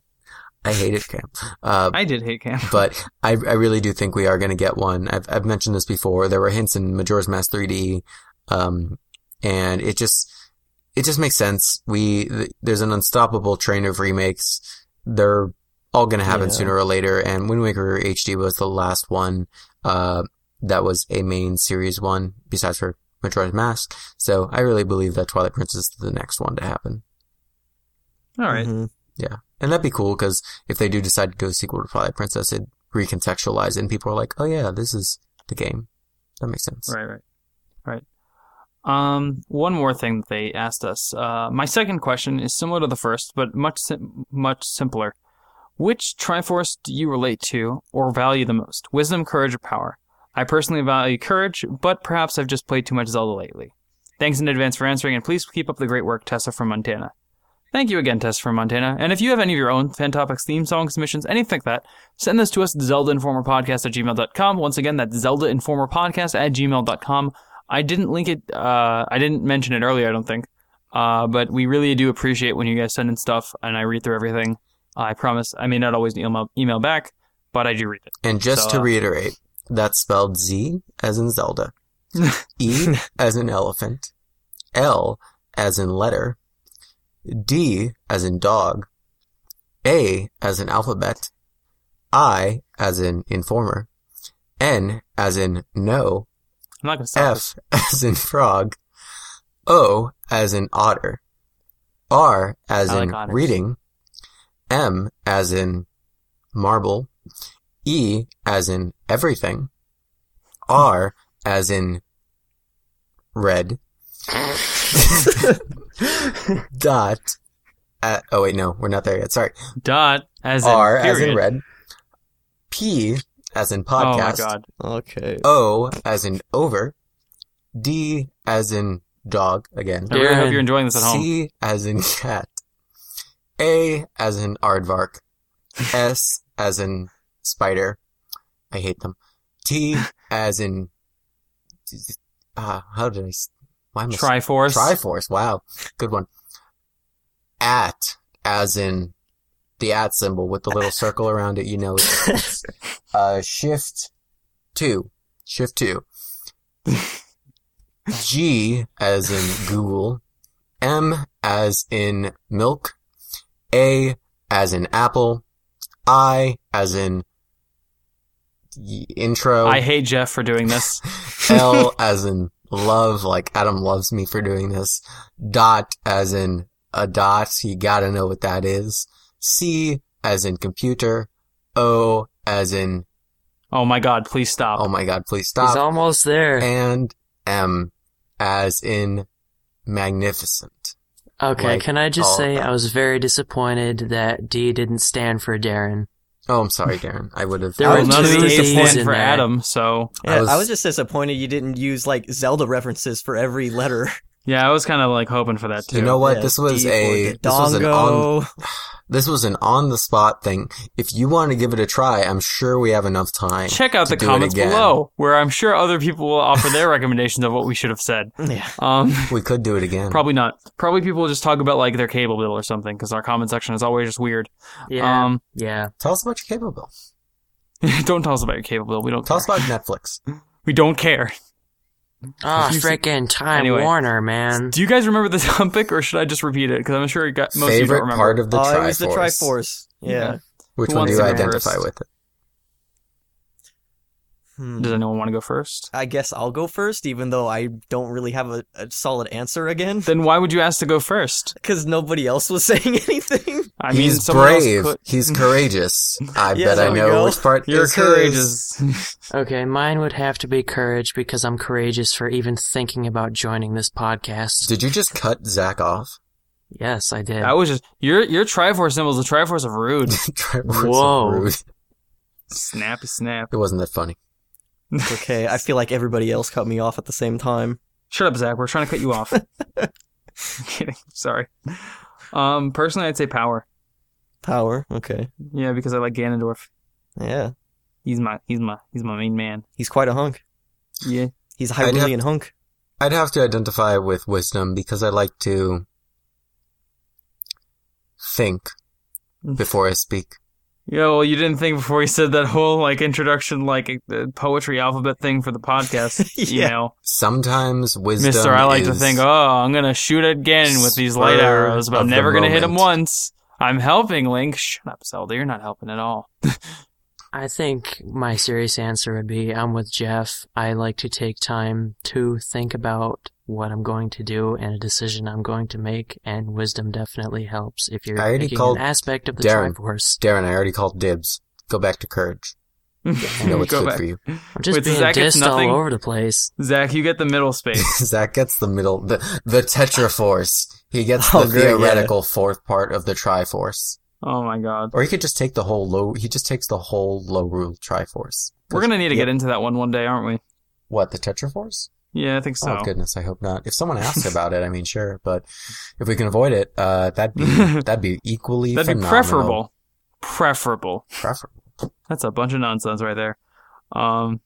I hated camp. Uh, I did hate camp. but I, I really do think we are going to get one. I've, I've mentioned this before. There were hints in Majora's Mask 3D, um, and it just it just makes sense. We th- there's an unstoppable train of remakes. They're all going to happen Yeah. sooner or later, and Wind Waker HD was the last one uh, that was a main series one, besides for Majora's Mask. So I really believe that Twilight Princess is the next one to happen. All right. Mhm. Yeah. And that'd be cool because if they do decide to do a sequel to Twilight Princess, it'd recontextualize it and people are like, oh yeah, this is the game. That makes sense. Right, right, right. Um, one more thing that they asked us. Uh, my second question is similar to the first, but much sim- much simpler. Which Triforce do you relate to or value the most? Wisdom, courage, or power? I personally value courage, but perhaps I've just played too much Zelda lately. Thanks in advance for answering, and please keep up the great work, Tessa from Montana. Thank you again, Tessa from Montana. And if you have any of your own Fantopics theme song submissions, anything like that, send this to us at ZeldaInformerPodcast at gmail.com. Once again, that's ZeldaInformerPodcast at gmail.com. I didn't link it, uh, I didn't mention it earlier, I don't think. Uh, but we really do appreciate when you guys send in stuff and I read through everything. I promise I may not always email, email back, but I do read it. And just So, to uh, reiterate, that's spelled Z as in Zelda, E as in elephant, L as in letter, D as in dog, A as in alphabet, I as in informer, N as in no, I'm not to stop this. F as in frog, O as in otter, R as I in otters. reading, M as in marble, E as in everything, R as in red, dot, at, oh wait, no, we're not there yet, sorry, Dot as in R period. as in red, P as in podcast. Oh my god. Okay. O as in over, D as in dog again, I really hope you're enjoying this at home. C as in cat, A as in aardvark, S as in spider, I hate them, T as in, uh, how did I? why am I, Triforce. Triforce, wow, good one. At as in the at symbol with the little circle around it, you know, it's, uh, shift two, shift two. G as in Google, M as in milk, A as in apple, I as in intro, I hate Jeff for doing this. L as in love, like Adam loves me for doing this, dot as in a dot, you gotta know what that is, C as in computer, O as in, Oh my god, please stop. oh my god, please stop. He's almost there. and M as in magnificent. Okay, like can I just say. I was very disappointed that D didn't stand for Darren. Oh, I'm sorry, Darren. I would have. There well, were none of two the A's stand for. Adam, so Yeah, I I was- was, just disappointed you didn't use like Zelda references for every letter. Yeah, I was kind of like hoping for that too. You know what? Yeah, this was a this was an on this was an on the spot thing. If you want to give it a try, I'm sure we have enough time. Check out to the do comments below, where I'm sure other people will offer their recommendations of what we should have said. Yeah. Um, We could do it again. probably not. Probably people will just talk about like their cable bill or something, because our comment section is always just weird. Yeah, Um, yeah. Tell us about your cable bill. don't tell us about your cable bill. We don't. Tell care. us about Netflix. We don't care. Oh, You freaking Time Anyway. Warner, man. Do you guys remember the topic, or should I just repeat it? Because I'm sure you got most of you don't Favorite remember. part of the oh, Triforce. it was the Triforce. Yeah. Yeah. Which Who one do you identify first? with? It? Hmm. Does anyone want to go first? I guess I'll go first, even though I don't really have a, a solid answer again. Then why would you ask to go first? Because nobody else was saying anything. I He's someone else brave. could- He's courageous. I Yeah, bet I know go. which part You're is courageous. Okay, mine would have to be courage because I'm courageous for even thinking about joining this podcast. Did you just cut Zach off? Yes, I did. I was just your your Triforce symbol is the Triforce of rude. Triforce of Whoa. rude. Snappy snap. It wasn't that funny. It's okay. I feel like everybody else cut me off at the same time. Shut up, Zach. We're trying to cut you off. kidding. Sorry. Um, personally, I'd say power. Power. Okay. Yeah, because I like Ganondorf. Yeah. He's my he's my he's my main man. He's quite a hunk. Yeah. He's a I'd have- Hyrulean hunk. I'd have to identify with wisdom because I like to think before I speak. Yeah, well, you didn't think before you said that whole like introduction, like poetry alphabet thing for the podcast Yeah. email, Sometimes wisdom. Mister. I like to think, oh, I'm gonna shoot again with these light arrows, but I'm never gonna hit him once. I'm helping Link. Shut up, Zelda. You're not helping at all. I think my serious answer would be I'm with Jeff. I like to take time to think about what I'm going to do and a decision I'm going to make, and wisdom definitely helps if you're I already making called an aspect of the Darren. Triforce. Darren, I already called dibs. Go back to courage. You know what's Go good back. for you. I'm just Wait, so being Zach dissed all over the place. Zach, you get the middle space. Zach gets the middle, the the Tetraforce. He gets Oh, the great, yeah. theoretical fourth part of the Triforce. Oh my god. Or he could just take the whole low. He just takes the whole Lorule Triforce. We're gonna need to Yep. get into that one one day, aren't we? What the Tetraforce? Yeah, I think so. Oh goodness, I hope not. If someone asks about it, I mean, sure, but if we can avoid it, uh, that'd be that'd be equally That'd be preferable. Preferable. Preferable. That's a bunch of nonsense right there. Um,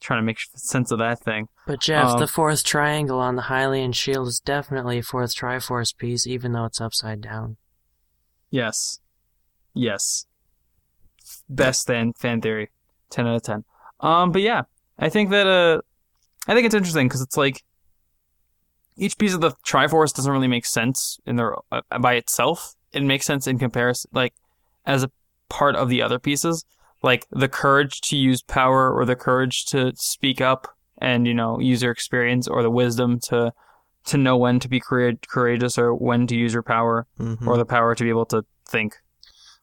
trying to make sense of that thing. But Jeff, Um, the fourth triangle on the Hylian shield is definitely a fourth Triforce piece, even though it's upside down. Yes. Yes. Best fan fan theory. Ten out of ten. Um, but yeah, I think that uh, I think it's interesting because it's like each piece of the Triforce doesn't really make sense in their uh, by itself. It makes sense in comparison, like as a part of the other pieces, like the courage to use power or the courage to speak up and you know use your experience or the wisdom to to know when to be coura- courageous or when to use your power Mhm. or the power to be able to think.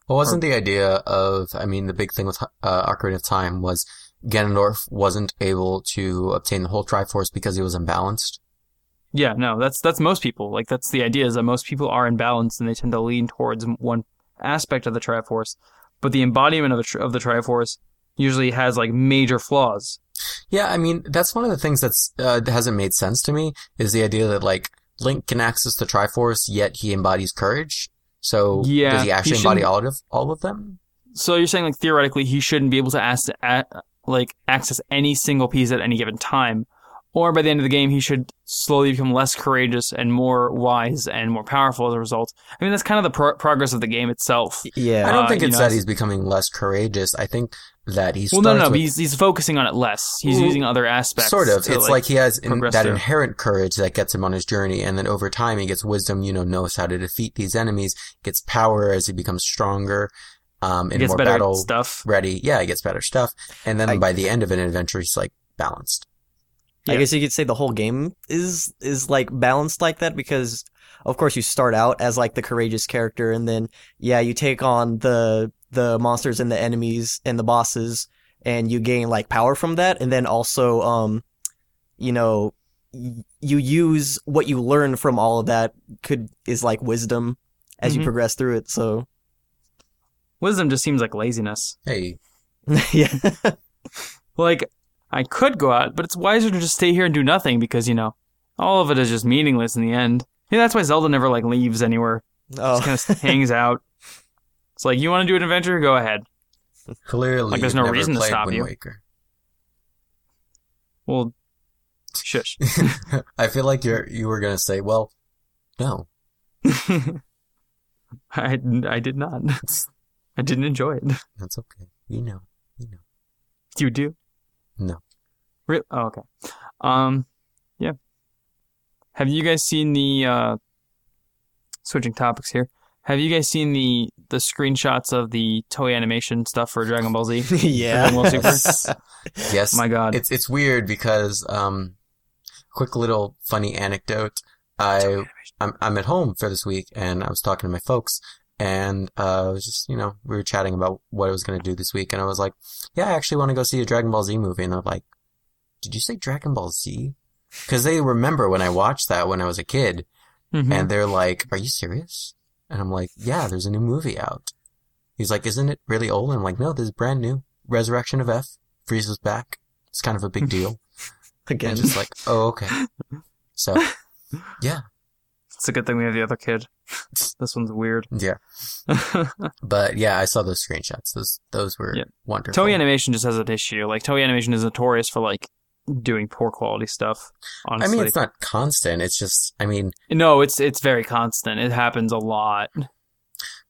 Well, wasn't the idea of, I mean, the big thing with uh, Ocarina of Time was Ganondorf wasn't able to obtain the whole Triforce because he was imbalanced. Yeah, no, that's that's most people. Like that's the idea is that most people are imbalanced and they tend to lean towards one aspect of the Triforce, but the embodiment of the of the Triforce usually has like major flaws. Yeah, I mean, that's one of the things that's, uh, that hasn't made sense to me is the idea that, like, Link can access the Triforce, yet he embodies courage. So, Yeah, does he he embody all of, all of them? So you're saying like theoretically he shouldn't be able to ask at, like access any single piece at any given time, or by the end of the game he should slowly become less courageous and more wise and more powerful as a result. I mean that's kind of the pro- progress of the game itself. Yeah. I don't Uh, think you it's know, that he's becoming less courageous. I think that he's Well, starts no, no, with, he's he's focusing on it less. He's Well, using other aspects. Sort of. to, It's like, he has in, that through. inherent courage that gets him on his journey, and then over time he gets wisdom, you know, knows how to defeat these enemies, gets power as he becomes stronger, um, He and gets more better battle stuff. ready. Yeah, he gets better stuff. And then I- by the end of an adventure, he's like balanced. I guess you could say the whole game is is like balanced like that because of course you start out as like the courageous character and then yeah you take on the the monsters and the enemies and the bosses and you gain like power from that and then also um you know y- you use what you learn from all of that could is like wisdom as Mhm. you progress through it so Wisdom just seems like laziness. Hey, yeah Like I could go out, but it's wiser to just stay here and do nothing because you know all of it is just meaningless in the end. Yeah, that's why Zelda never like leaves anywhere. oh Just kind of hangs out. It's like you want to do an adventure, go ahead. clearly, Like, there's no reason to stop Wind you. Waker. Well, shush. I feel like you're you were gonna say, well, no. I I did not. I didn't enjoy it. That's okay. You know. You know. You do? No. Re- oh, okay. Um, yeah. Have you guys seen the uh, switching topics here? Have you guys seen the the screenshots of the toy animation stuff for Dragon Ball Z? yeah Dragon Ball Super? Yes. My God. It's it's weird because um, quick little funny anecdote. I I'm I'm at home for this week and I was talking to my folks and uh, I was just you know we were chatting about what I was gonna do this week and I was like, yeah, I actually want to go see a Dragon Ball Z movie and they're like, did you say Dragon Ball Z? Because they remember when I watched that when I was a kid Mhm. and they're like, are you serious? And I'm like, yeah, there's a new movie out. He's like, isn't it really old? And I'm like, no, this is brand new. Resurrection of F. Frieza's back. It's kind of a big deal. again And just like, oh, okay. So, yeah, It's a good thing we have the other kid. This one's weird. yeah. But yeah, I saw those screenshots. Those, those were Yeah. wonderful. Toei Animation just has an issue. Like Toei Animation is notorious for like doing poor quality stuff. Honestly. I mean, it's not constant. It's just, I mean, no, it's it's very constant. It happens a lot.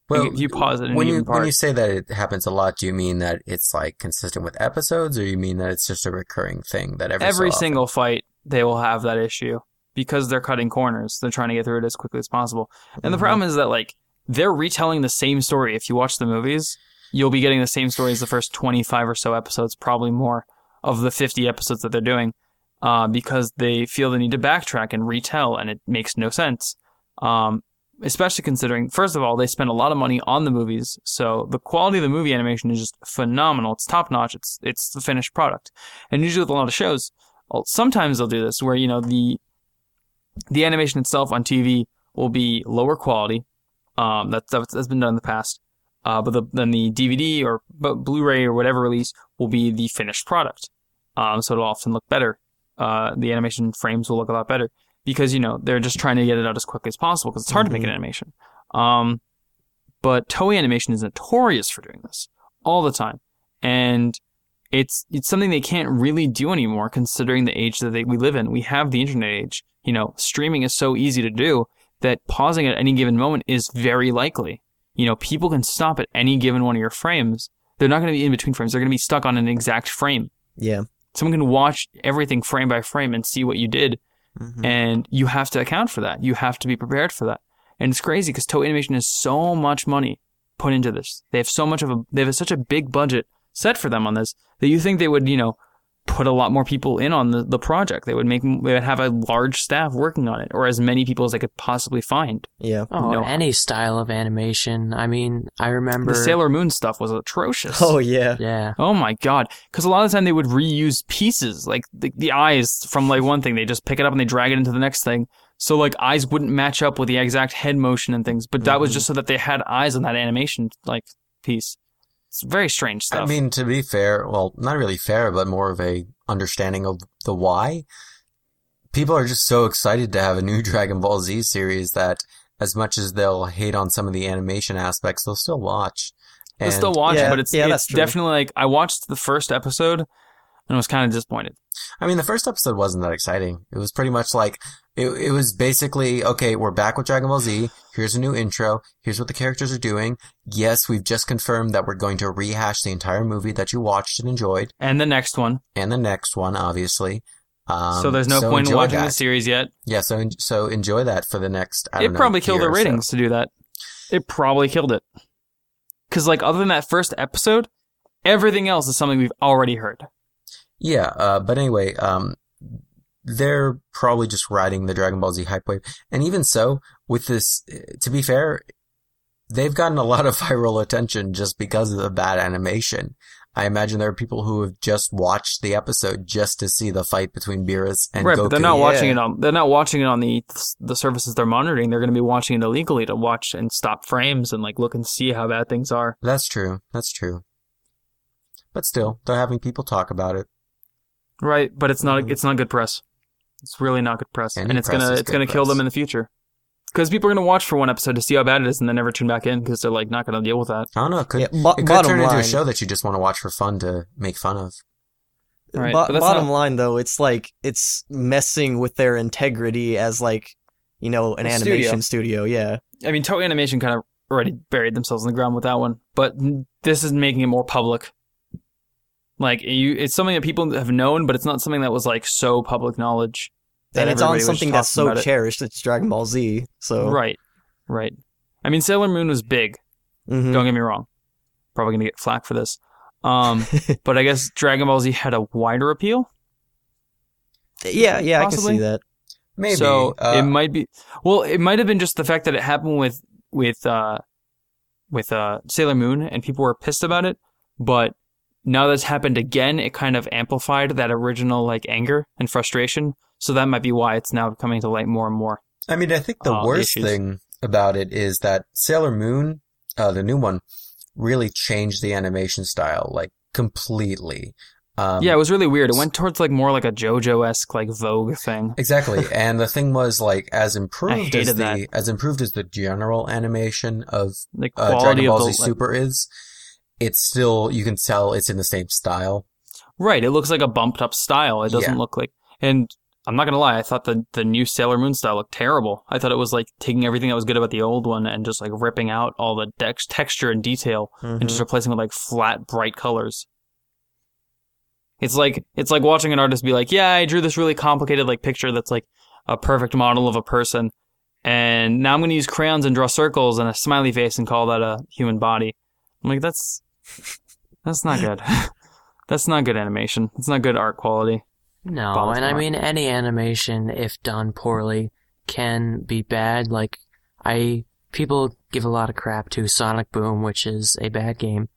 Well, if you pause it when you part, when you say that it happens a lot, do you mean that it's like consistent with episodes, or you mean that it's just a recurring thing that every every so single fight they will have that issue because they're cutting corners. They're trying to get through it as quickly as possible. And the Mhm. problem is that like they're retelling the same story. If you watch the movies, you'll be getting the same story as the first 25 or so episodes, probably more of the 50 episodes that they're doing, uh, because they feel the need to backtrack and retell, and it makes no sense. Um, especially considering, first of all, they spend a lot of money on the movies, so the quality of the movie animation is just phenomenal. It's top notch. It's it's the finished product, and usually with a lot of shows, sometimes they'll do this where you know the the animation itself on TV will be lower quality. Um, that that's, that's been done in the past. Uh, but the, then the DVD or Blu-ray or whatever release will be the finished product. Um, so it'll often look better. Uh, the animation frames will look a lot better because you know they're just trying to get it out as quickly as possible because it's hard to make an animation. Um, but Toei Animation is notorious for doing this all the time, and it's it's something they can't really do anymore considering the age that they, we live in. We have the internet age. You know, streaming is so easy to do that pausing at any given moment is very likely. You know, people can stop at any given one of your frames. They're not going to be in between frames. They're going to be stuck on an exact frame. Yeah. Someone can watch everything frame by frame and see what you did, Mhm. and you have to account for that. You have to be prepared for that. And it's crazy because Toei Animation has so much money put into this. They have so much of a they have such a big budget set for them on this that you think they would, you know, put a lot more people in on the, the project. They would make they would have a large staff working on it or as many people as they could possibly find. Yeah. Oh, No. any style of animation. I mean, I remember. The Sailor Moon stuff was atrocious. Oh yeah. Yeah. Oh my god! Because a lot of the time they would reuse pieces, like the, the eyes from like one thing. They just pick it up and they drag it into the next thing. So like eyes wouldn't match up with the exact head motion and things. But that was Mhm. just so that they had eyes on that animation like piece. It's very strange stuff. I mean, to be fair, well, not really fair, but more of a understanding of the why. People are just so excited to have a new Dragon Ball Z series that as much as they'll hate on some of the animation aspects, they'll still watch. I And still watch Yeah, it, but it's, yeah, it's definitely like I watched the first episode and was kind of disappointed. I mean, the first episode wasn't that exciting. It was pretty much like, it, it was basically, okay, we're back with Dragon Ball Z. Here's a new intro. Here's what the characters are doing. Yes, we've just confirmed that we're going to rehash the entire movie that you watched and enjoyed. And the next one, And the next one, obviously. Um, so there's no point in watching that. the series yet. Yeah, so so enjoy that for the next. I It don't know, probably killed the or so. ratings to do that. It probably killed it. Because like other than that first episode, everything else is something we've already heard. Yeah, uh, but anyway, um, they're probably just riding the Dragon Ball Z hype wave, and even so, with this, to be fair, they've gotten a lot of viral attention just because of the bad animation. I imagine there are people who have just watched the episode just to see the fight between Beerus and right, Goku. but they're not Yeah. watching it on. They're not watching it on the the services they're monitoring. They're going to be watching it illegally to watch and stop frames and like look and see how bad things are. That's true. That's true. But still, they're having people talk about it. Right, but it's not Mhm. it's not good press. It's really not good press, Any and it's press gonna it's gonna kill them in the future. Because people are gonna watch for one episode to see how bad it is, and then never tune back in because they're like not gonna deal with that. I don't know. It could, Yeah, bo- it could bottom turn into a show that you just want to watch for fun to make fun of. Right, Bo- bottom not- line though, it's like it's messing with their integrity as like you know an A animation studio. Yeah. I mean, Toei Animation kind of already buried themselves in the ground with that one, but this is making it more public. Like you, it's something that people have known, but it's not something that was like so public knowledge. and it's on something that's so about it. cherished. It's Dragon Ball Z. So Right, right. I mean, Sailor Moon was big. mhm. Don't get me wrong. Probably gonna get flack for this. Um, but I guess Dragon Ball Z had a wider appeal. yeah, yeah, I can see that. Maybe. So uh, it might be. Well, it might have been just the fact that it happened with with uh, with uh, Sailor Moon, and people were pissed about it. But now that's happened again, it kind of amplified that original like anger and frustration. So that might be why it's now coming to light more and more. I mean, I think the uh, worst issues. thing about it is that Sailor Moon, uh, the new one, really changed the animation style, like, completely. Um, yeah, it was really weird. It went towards like more like a JoJo esque like Vogue thing. Exactly. and the thing was, like, as improved as the, that. as improved as the general animation of, The uh, quality Dragon Ball of Z the like, Super is, it's still, you can tell it's in the same style. Right. It looks like a bumped up style. It doesn't Yeah. look like, and I'm not gonna lie, I thought the the new Sailor Moon style looked terrible. I thought it was like taking everything that was good about the old one and just like ripping out all the dex- texture and detail and just Mhm. replacing with like flat, bright colors. It's like it's like watching an artist be like, "Yeah, I drew this really complicated like picture that's like a perfect model of a person, and now I'm going to use crayons and draw circles and a smiley face and call that a human body." I'm like, "That's that's not good. that's not good animation. It's not good art quality." No, and I mean any animation, if done poorly, can be bad. Like I, people give a lot of crap to Sonic Boom, which is a bad game,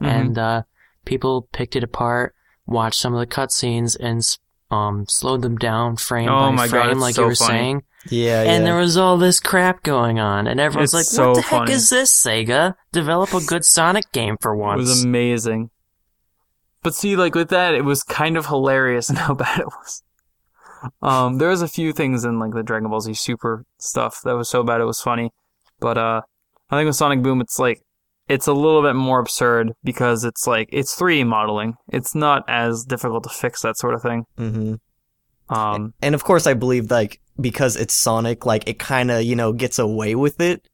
Mhm. and uh, people picked it apart, watched some of the cutscenes, and um slowed them down frame Oh by God, frame, it's like so you were funny. saying. Yeah, And yeah. there was all this crap going on, and everyone's It's like, "What so the heck funny. is this, Sega? Develop a good Sonic game for once." It was amazing. But see, like with that, it was kind of hilarious and how bad it was. Um, there was a few things in like the Dragon Ball Z Super stuff that was so bad it was funny. But uh, I think with Sonic Boom, it's like it's a little bit more absurd because it's like it's 3D modeling. It's not as difficult to fix that sort of thing. hmm Um, And of course, I believe like because it's Sonic, like it kind of you know gets away with it.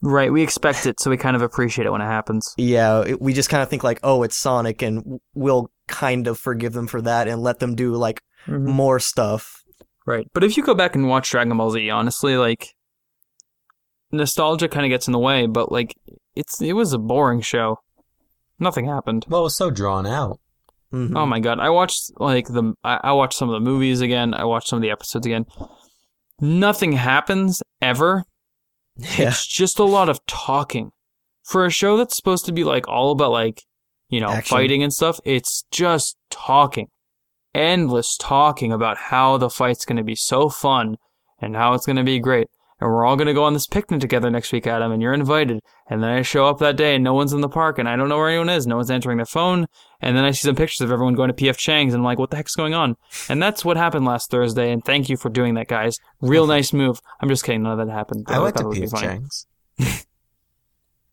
right? We expect it, so we kind of appreciate it when it happens. Yeah, it, we just kind of think like, oh, it's Sonic, and we'll kind of forgive them for that and let them do like mm-hmm. more stuff. Right. But if you go back and watch Dragon Ball Z, honestly, like nostalgia kind of gets in the way, but like it's it was a boring show. Nothing happened. Well, it was so drawn out. Mhm. Oh my god. I watched like the I, I watched some of the movies again. I watched some of the episodes again. Nothing happens ever. yeah, It's just a lot of talking. For a show that's supposed to be like all about like, you know, Action. fighting and stuff, it's just talking. Endless talking about how the fight's going to be so fun and how it's going to be great. And we're all going to go on this picnic together next week, Adam, and you're invited. And then I show up that day and no one's in the park and I don't know where anyone is. No one's answering their phone. And then I see some pictures of everyone going to PF Chang's and I'm like, what the heck's going on? And that's what happened last Thursday. And thank you for doing that, guys. Real nice move. I'm just kidding. None of that happened. I went to it P.F. Chang's. it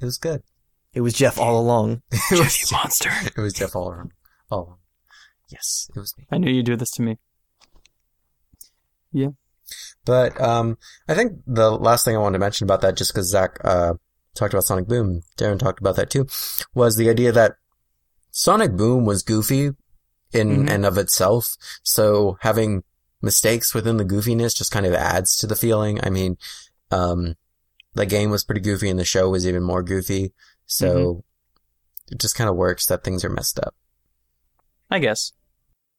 was good. it was Jeff all along. It was, monster. it was Jeff all along. All along. Yes, it was me. I knew you'd do this to me. But um, I think the last thing I wanted to mention about that, just because Zach uh, talked about Sonic Boom, Darren talked about that too, was the idea that Sonic Boom was goofy in Mhm. and of itself. So having mistakes within the goofiness just kind of adds to the feeling. I mean, um, the game was pretty goofy and the show was even more goofy. So it just kind of works that things are messed up. I guess.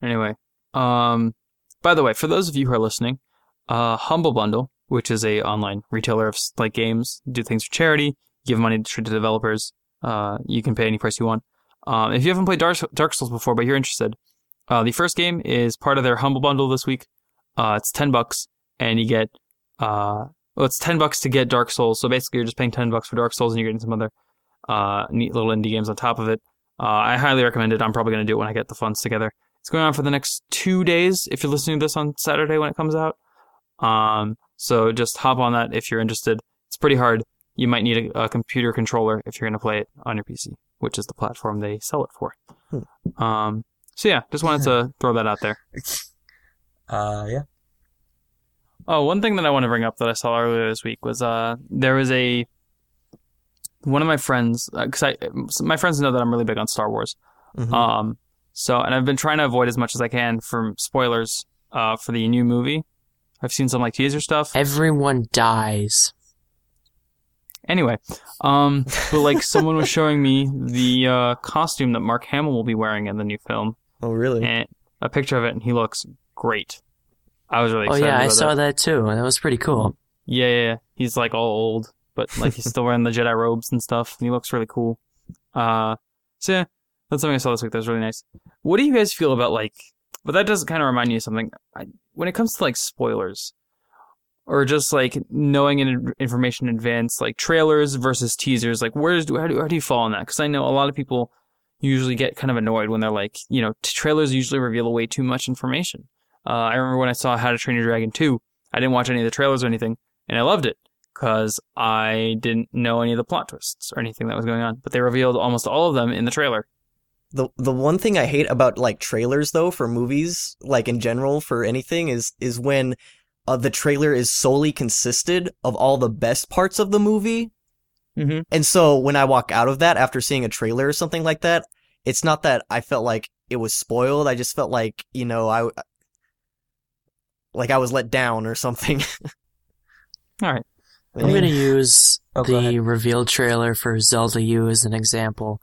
Anyway, um, by the way, for those of you who are listening, uh, Humble Bundle, which is a online retailer of like games, do things for charity, give money to developers. Uh, you can pay any price you want. Um, if you haven't played Dark, Dark Souls before, but you're interested, uh, the first game is part of their Humble Bundle this week. Uh, it's ten bucks, and you get uh, well, it's ten bucks to get Dark Souls. So basically, you're just paying ten bucks for Dark Souls, and you're getting some other uh, neat little indie games on top of it. Uh, I highly recommend it. I'm probably going to do it when I get the funds together. It's going on for the next two days. If you're listening to this on Saturday when it comes out, um, so just hop on that if you're interested. It's pretty hard. You might need a, a computer controller if you're going to play it on your PC, which is the platform they sell it for. Um, so yeah, just wanted to throw that out there. Uh, yeah. Oh, one thing that I want to bring up that I saw earlier this week was uh there was a one of my friends because I my friends know that I'm really big on Star Wars. Mhm. Um, so and I've been trying to avoid as much as I can from spoilers uh for the new movie. I've seen some like teaser stuff. Everyone dies. Anyway, um, but like someone was showing me the uh costume that Mark Hamill will be wearing in the new film oh, really? and a picture of it, and he looks great. I was really Oh excited. yeah, I about saw that. that too. That was pretty cool. Yeah, yeah, yeah. He's like all old, but like he's still wearing the Jedi robes and stuff, and he looks really cool. Uh, so yeah, that's something I saw this week. That was really nice. What do you guys feel about like? But that does kind of remind me of something. I, when it comes to like spoilers, or just like knowing in, information in advance, like trailers versus teasers, like where's how do how do you fall on that? Because I know a lot of people usually get kind of annoyed when they're like, you know, trailers usually reveal way too much information. Uh, I remember when I saw How to Train Your Dragon 2, I didn't watch any of the trailers or anything, and I loved it because I didn't know any of the plot twists or anything that was going on. But they revealed almost all of them in the trailer. The the one thing I hate about like trailers though for movies, like in general for anything, is is when uh, the trailer is solely consisted of all the best parts of the movie. Mhm. And so when I walk out of that after seeing a trailer or something like that, it's not that I felt like it was spoiled. I just felt like you know I like I was let down or something. All right. I'm going to use Oh, go the ahead. reveal trailer for Zelda U as an example.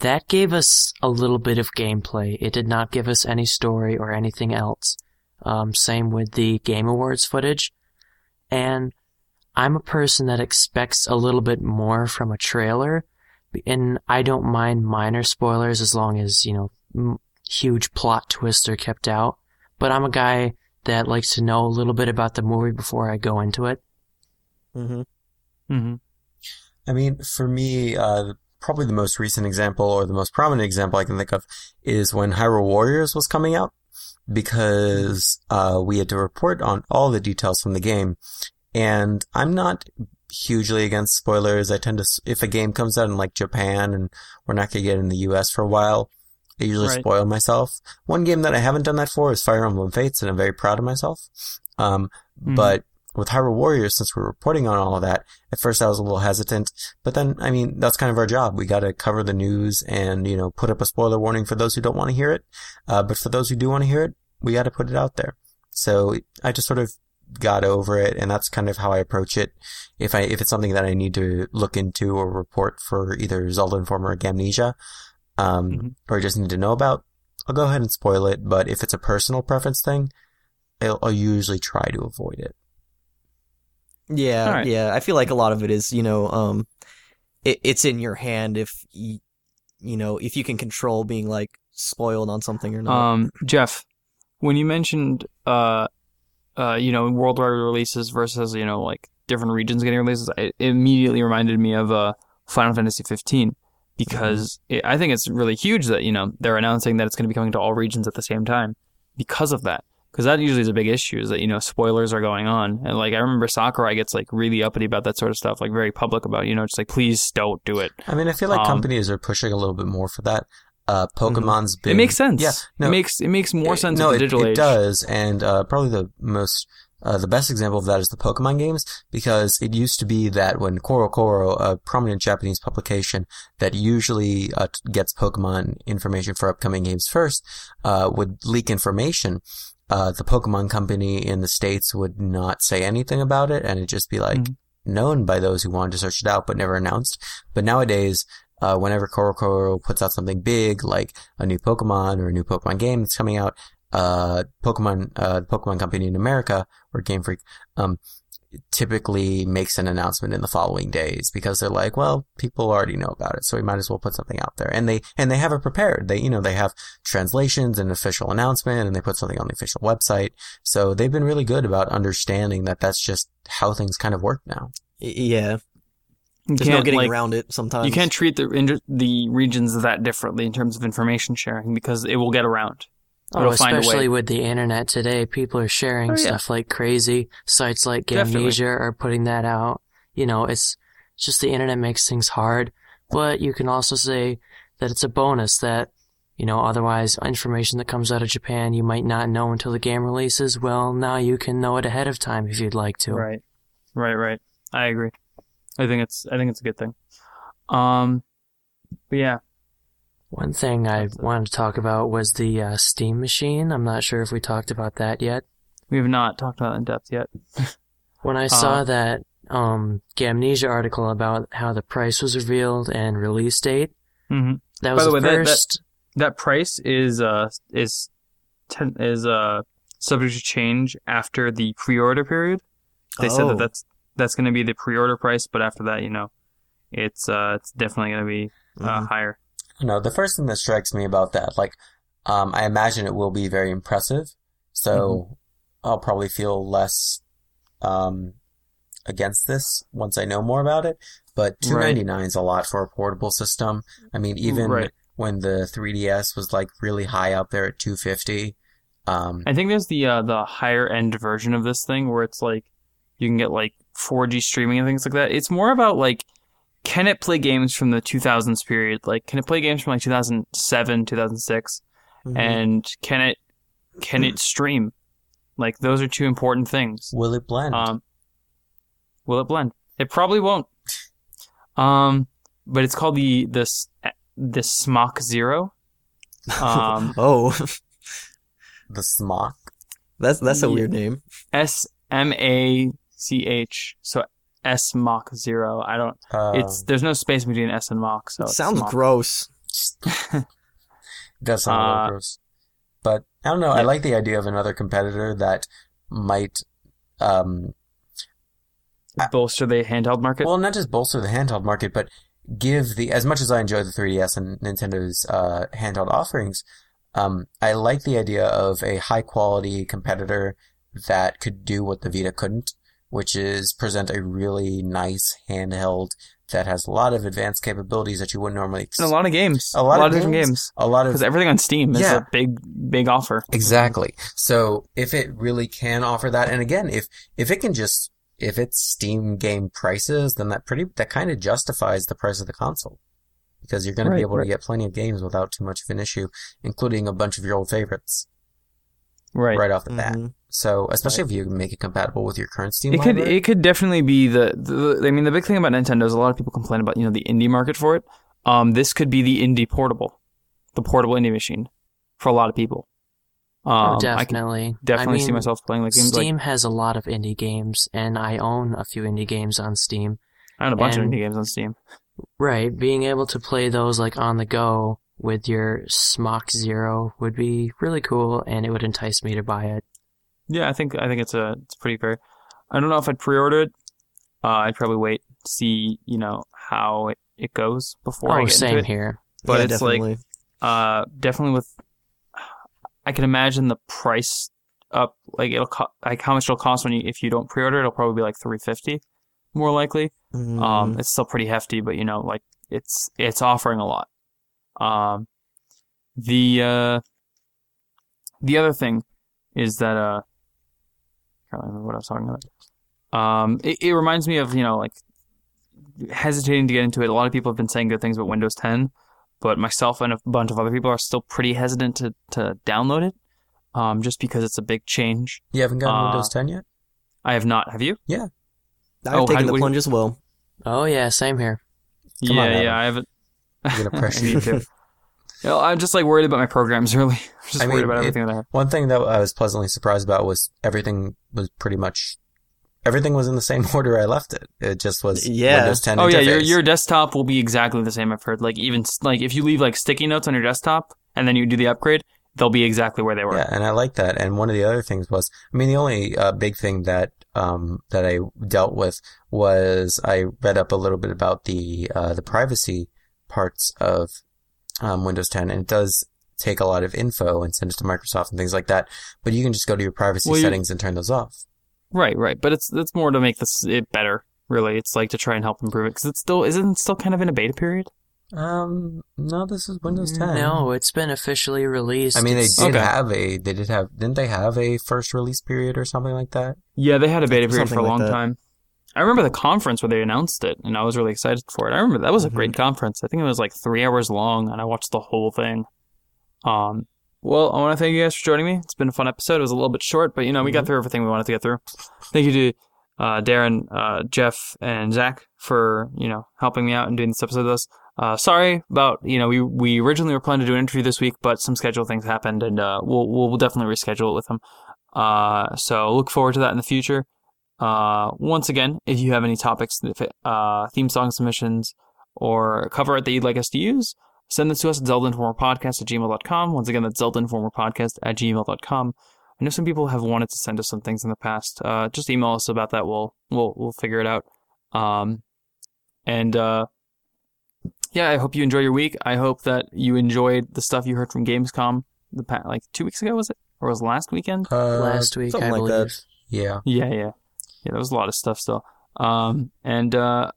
That gave us a little bit of gameplay. It did not give us any story or anything else. Um, same with the Game Awards footage. And I'm a person that expects a little bit more from a trailer, and I don't mind minor spoilers as long as, you know, m- huge plot twists are kept out. But I'm a guy that likes to know a little bit about the movie before I go into it. hmm Mm-hmm. I mean, for me, uh, probably the most recent example or the most prominent example I can think of is when Hyrule Warriors was coming out because, uh, we had to report on all the details from the game. And I'm not hugely against spoilers. I tend to, if a game comes out in like Japan and we're not going to get it in the US for a while, I usually Right. spoil myself. One game that I haven't done that for is Fire Emblem Fates and I'm very proud of myself. Um, Mhm. but with Hyrule Warriors, since we're reporting on all of that, at first I was a little hesitant, but then, I mean, that's kind of our job. We gotta cover the news and, you know, put up a spoiler warning for those who don't want to hear it. Uh, but for those who do want to hear it, we gotta put it out there. So I just sort of got over it and that's kind of how I approach it. If I, if it's something that I need to look into or report for either Zelda Informer or Gamnesia, um, Mhm. or just need to know about, I'll go ahead and spoil it. But if it's a personal preference thing, I'll, I'll usually try to avoid it. Yeah, right. yeah. I feel like a lot of it is, you know, um, it, it's in your hand if you, you know, if you can control being like spoiled on something or not. Um, Jeff, when you mentioned, uh, uh, you know, worldwide releases versus, you know, like different regions getting releases, it immediately reminded me of, uh, Final Fantasy 15 because it, I think it's really huge that, you know, they're announcing that it's going to be coming to all regions at the same time because of that. Because that usually is a big issue is that, you know, spoilers are going on. And like, I remember Sakurai gets like really uppity about that sort of stuff, like very public about, you know, just like, please don't do it. I mean, I feel like Um, companies are pushing a little bit more for that. Uh, Pokemon's been. It makes sense. Yeah, no, it makes, it makes more it- sense No, in the it, digital it age. does, and uh, probably the most, uh, the best example of that is the Pokemon games, because it used to be that when CoroCoro, a prominent Japanese publication that usually uh, gets Pokemon information for upcoming games first, uh, would leak information. Uh, the Pokemon company in the States would not say anything about it, and it'd just be like Mhm. known by those who wanted to search it out, but never announced. But nowadays, uh, whenever CoroCoro puts out something big, like a new Pokemon or a new Pokemon game that's coming out, uh, Pokemon, uh, the Pokemon company in America, or Game Freak, um, typically makes an announcement in the following days because they're like, well, people already know about it, so we might as well put something out there. And they, and they have it prepared. They, you know, they have translations and official announcement and they put something on the official website. So they've been really good about understanding that that's just how things kind of work now. Yeah, You there's no getting like, around it sometimes. You can't treat the ind- the regions that differently in terms of information sharing because it will get around. Oh, It'll especially with the internet today, people are sharing Oh, yeah. stuff like crazy. Sites like. Gamnesia are putting that out. You know, it's it's just the internet makes things hard. But you can also say that it's a bonus that, you know, otherwise information that comes out of Japan you might not know until the game releases. Well, now you can know it ahead of time if you'd like to. Right, right, right. I agree. I think it's I think it's a good thing. Um, but yeah, One thing I wanted to talk about was the uh, Steam machine. I'm not sure if we talked about that yet. we have not talked about it in depth yet. When I saw Uh, that um, Gamnesia article about how the price was revealed and release date, hmm that By was the the, way, that- that- first. That price is uh is ten, is uh subject to change after the pre-order period. They said Oh. that that's that's going to be the pre-order price, but after that, you know, it's uh it's definitely going to be uh, Mhm. higher. You know, the first thing that strikes me about that, like, um, I imagine it will be very impressive. So I'll probably feel less, um, against this once I know more about it. But two ninety nine is a lot for a portable system. I mean, even Right. when the 3DS was like really high up there at two fifty, um, I think there's the uh, the higher end version of this thing where it's like you can get like 4G streaming and things like that. It's more about like can it play games from the 2000s period? Like, can it play games from like 2007, 2006? Mhm. And can it can it stream? Like, those are two important things. Will it blend? Um, will it blend? It probably won't. Um, but it's called the this the Smock Zero. Um, oh, the smock. that's that's a weird name. S M A C H. So S Mach Zero. I don't. Uh, It's there's no space between S and Mach. So it sounds Smock. gross. does sound a uh, little gross. But I don't know. I like the idea of another competitor that might, um, bolster the handheld market. well, not just bolster the handheld market, but give the as much as I enjoy the 3DS and Nintendo's uh, handheld offerings. Um, I like the idea of a high quality competitor that could do what the Vita couldn't, which is present a really nice handheld that has a lot of advanced capabilities that you wouldn't normally. Ex- And a lot of games. A lot of, of different games. games. a lot of Because everything on Steam is Yeah. a big, big offer. Exactly. So if it really can offer that, and again, if if it can just if it's Steam game prices, then that pretty that kind of justifies the price of the console because you're going to be able right. to get plenty of games without too much of an issue, including a bunch of your old favorites Right. right, off the bat. Mm-hmm. So especially if you make it compatible with your current Steam It could library. it could definitely be the, the I mean the big thing about Nintendo is a lot of people complain about you know the indie market for it. Um, this could be the indie portable, the portable indie machine, for a lot of people. Um, oh, I definitely. definitely I see myself playing like games like Steam has a lot of indie games, and I own a few indie games on Steam. I own a bunch of indie games on Steam. Right, being able to play those like on the go with your Smach Zero would be really cool, and it would entice me to buy it. Yeah, I think I think it's a it's pretty fair. I don't know if I'd pre-order it. Uh, I'd probably wait to see you know how it, it goes before I oh, get same into it. here. But Yeah, it's like definitely. uh definitely with I can imagine the price up like it'll co- like how much it'll cost when you if you don't pre-order it'll probably be like 350 more likely Mhm. um it's still pretty hefty but you know like it's it's offering a lot um the uh the other thing is that uh I can't remember what I was talking about um it, it reminds me of you know like hesitating to get into it a lot of people have been saying good things about Windows 10 but myself and a bunch of other people are still pretty hesitant to, to download it, um, just because it's a big change. you haven't gotten uh, Windows 10 yet? I have not. Have you? Yeah, I've oh, taken the we- plunge as well. Oh yeah, same here. Come yeah, on, yeah, I haven't. You're gonna I pressure need to. You know, I'm just like worried about my programs. Really, I'm just I worried mean, about it- everything that I have. One thing that I was pleasantly surprised about was everything was pretty much everything was in the same order I left it. It just was Yeah. Windows 10 Oh yeah, your your desktop will be exactly the same. I've heard. Like even like if you leave like sticky notes on your desktop and then you do the upgrade, they'll be exactly where they were. Yeah, and I like that. And one of the other things was, I mean, the only uh, big thing that um, that I dealt with was I read up a little bit about the uh, the privacy parts of um, Windows 10, and it does take a lot of info and send it to Microsoft and things like that. But you can just go to your privacy Well, you- settings and turn those off. Right, right. But it's it's more to make this it better. Really, it's like to try and help improve it because it's still isn't it still kind of in a beta period. Um, no, this is Windows 10. No, it's been officially released. I mean, they did Okay. have a, they did have, didn't they have a first release period or something like that? Yeah, they had a beta period for Something a like long that. time. I remember the conference where they announced it, and I was really excited for it. I remember that was a Mhm. great conference. I think it was like three hours long, and I watched the whole thing. Um, well, I want to thank you guys for joining me. It's been a fun episode. It was a little bit short, but you know we got through everything we wanted to get through. Thank you to uh, Darren, uh, Jeff, and Zach for you know helping me out and doing this episode with us. Uh, sorry about you know we we originally were planning to do an interview this week, but some schedule things happened, and uh, we'll we'll definitely reschedule it with them. Uh, so look forward to that in the future. Uh, once again, if you have any topics, uh, theme song submissions, or cover art that you'd like us to use, send this to us at zeldainformerpodcast at gmail.com. Once again, that's zeldainformerpodcast at gmail.com. I know some people have wanted to send us some things in the past. Uh, just email us about that. We'll we'll we'll figure it out. Um, and uh, yeah, I hope you enjoy your week. I hope that you enjoyed the stuff you heard from Gamescom the past, like two weeks ago was it or was it last weekend? Uh, last week, something I like believe. that. Yeah. Yeah, yeah, yeah. There was a lot of stuff still. Um, and uh,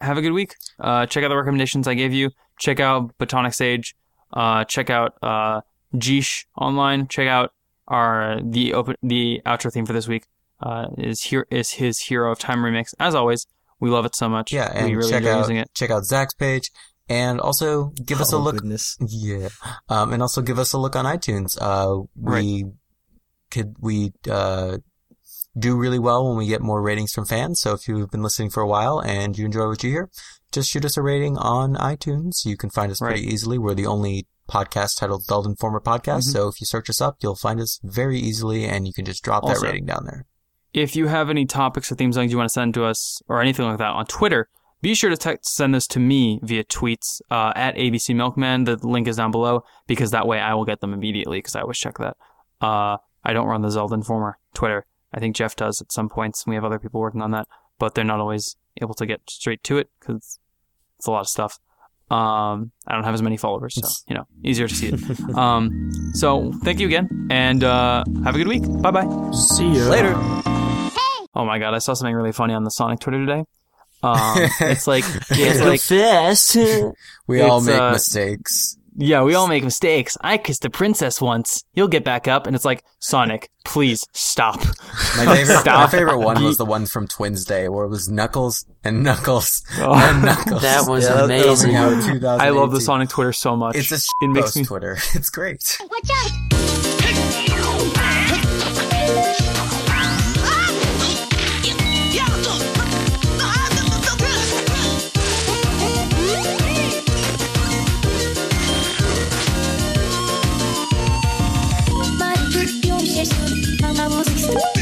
have a good week. Uh, check out the recommendations I gave you. Check out Botonic Sage. Uh, check out uh, Geesh online. Check out our the open the outro theme for this week. Uh, is here is his Hero of Time remix. As always, We love it so much. Yeah, and we really check enjoy out using it. check out Zach's page, and also give us a Oh, look. Goodness. Yeah, um, and also give us a look on iTunes. Uh, we could we uh do really well when we get more ratings from fans. So if you've been listening for a while and you enjoy what you hear, just shoot us a rating on iTunes. You can find us pretty Right. easily. We're the only podcast titled Zelda Informer Podcast. Mhm. So if you search us up, you'll find us very easily, and you can just drop that rating down there. If you have any topics or theme songs you want to send to us or anything like that on Twitter, be sure to text, send this to me via tweets uh, at ABC Milkman. The link is down below because that way I will get them immediately because I always check that. Uh, I don't run the Zelda Informer Twitter. I think Jeff does at some points. and We have other people working on that, but they're not always able to get straight to it because it's a lot of stuff. Um, I don't have as many followers, so you know, easier to see it. um, so thank you again, and uh, have a good week. Bye bye. See you Later. Oh my god, I saw something really funny on the Sonic Twitter today. Um, it's like it's like fast. We all make uh, mistakes. Yeah, we all make mistakes. I kissed a princess once. You'll get back up, and it's like Sonic, please stop. My favorite, my favorite one was the one from Twins Day, where it was Knuckles and Knuckles Oh. and Knuckles. that was Yeah, amazing. Coming out in 2018. I love the Sonic Twitter so much. It's a it makes me Twitter. It's great. Watch out! My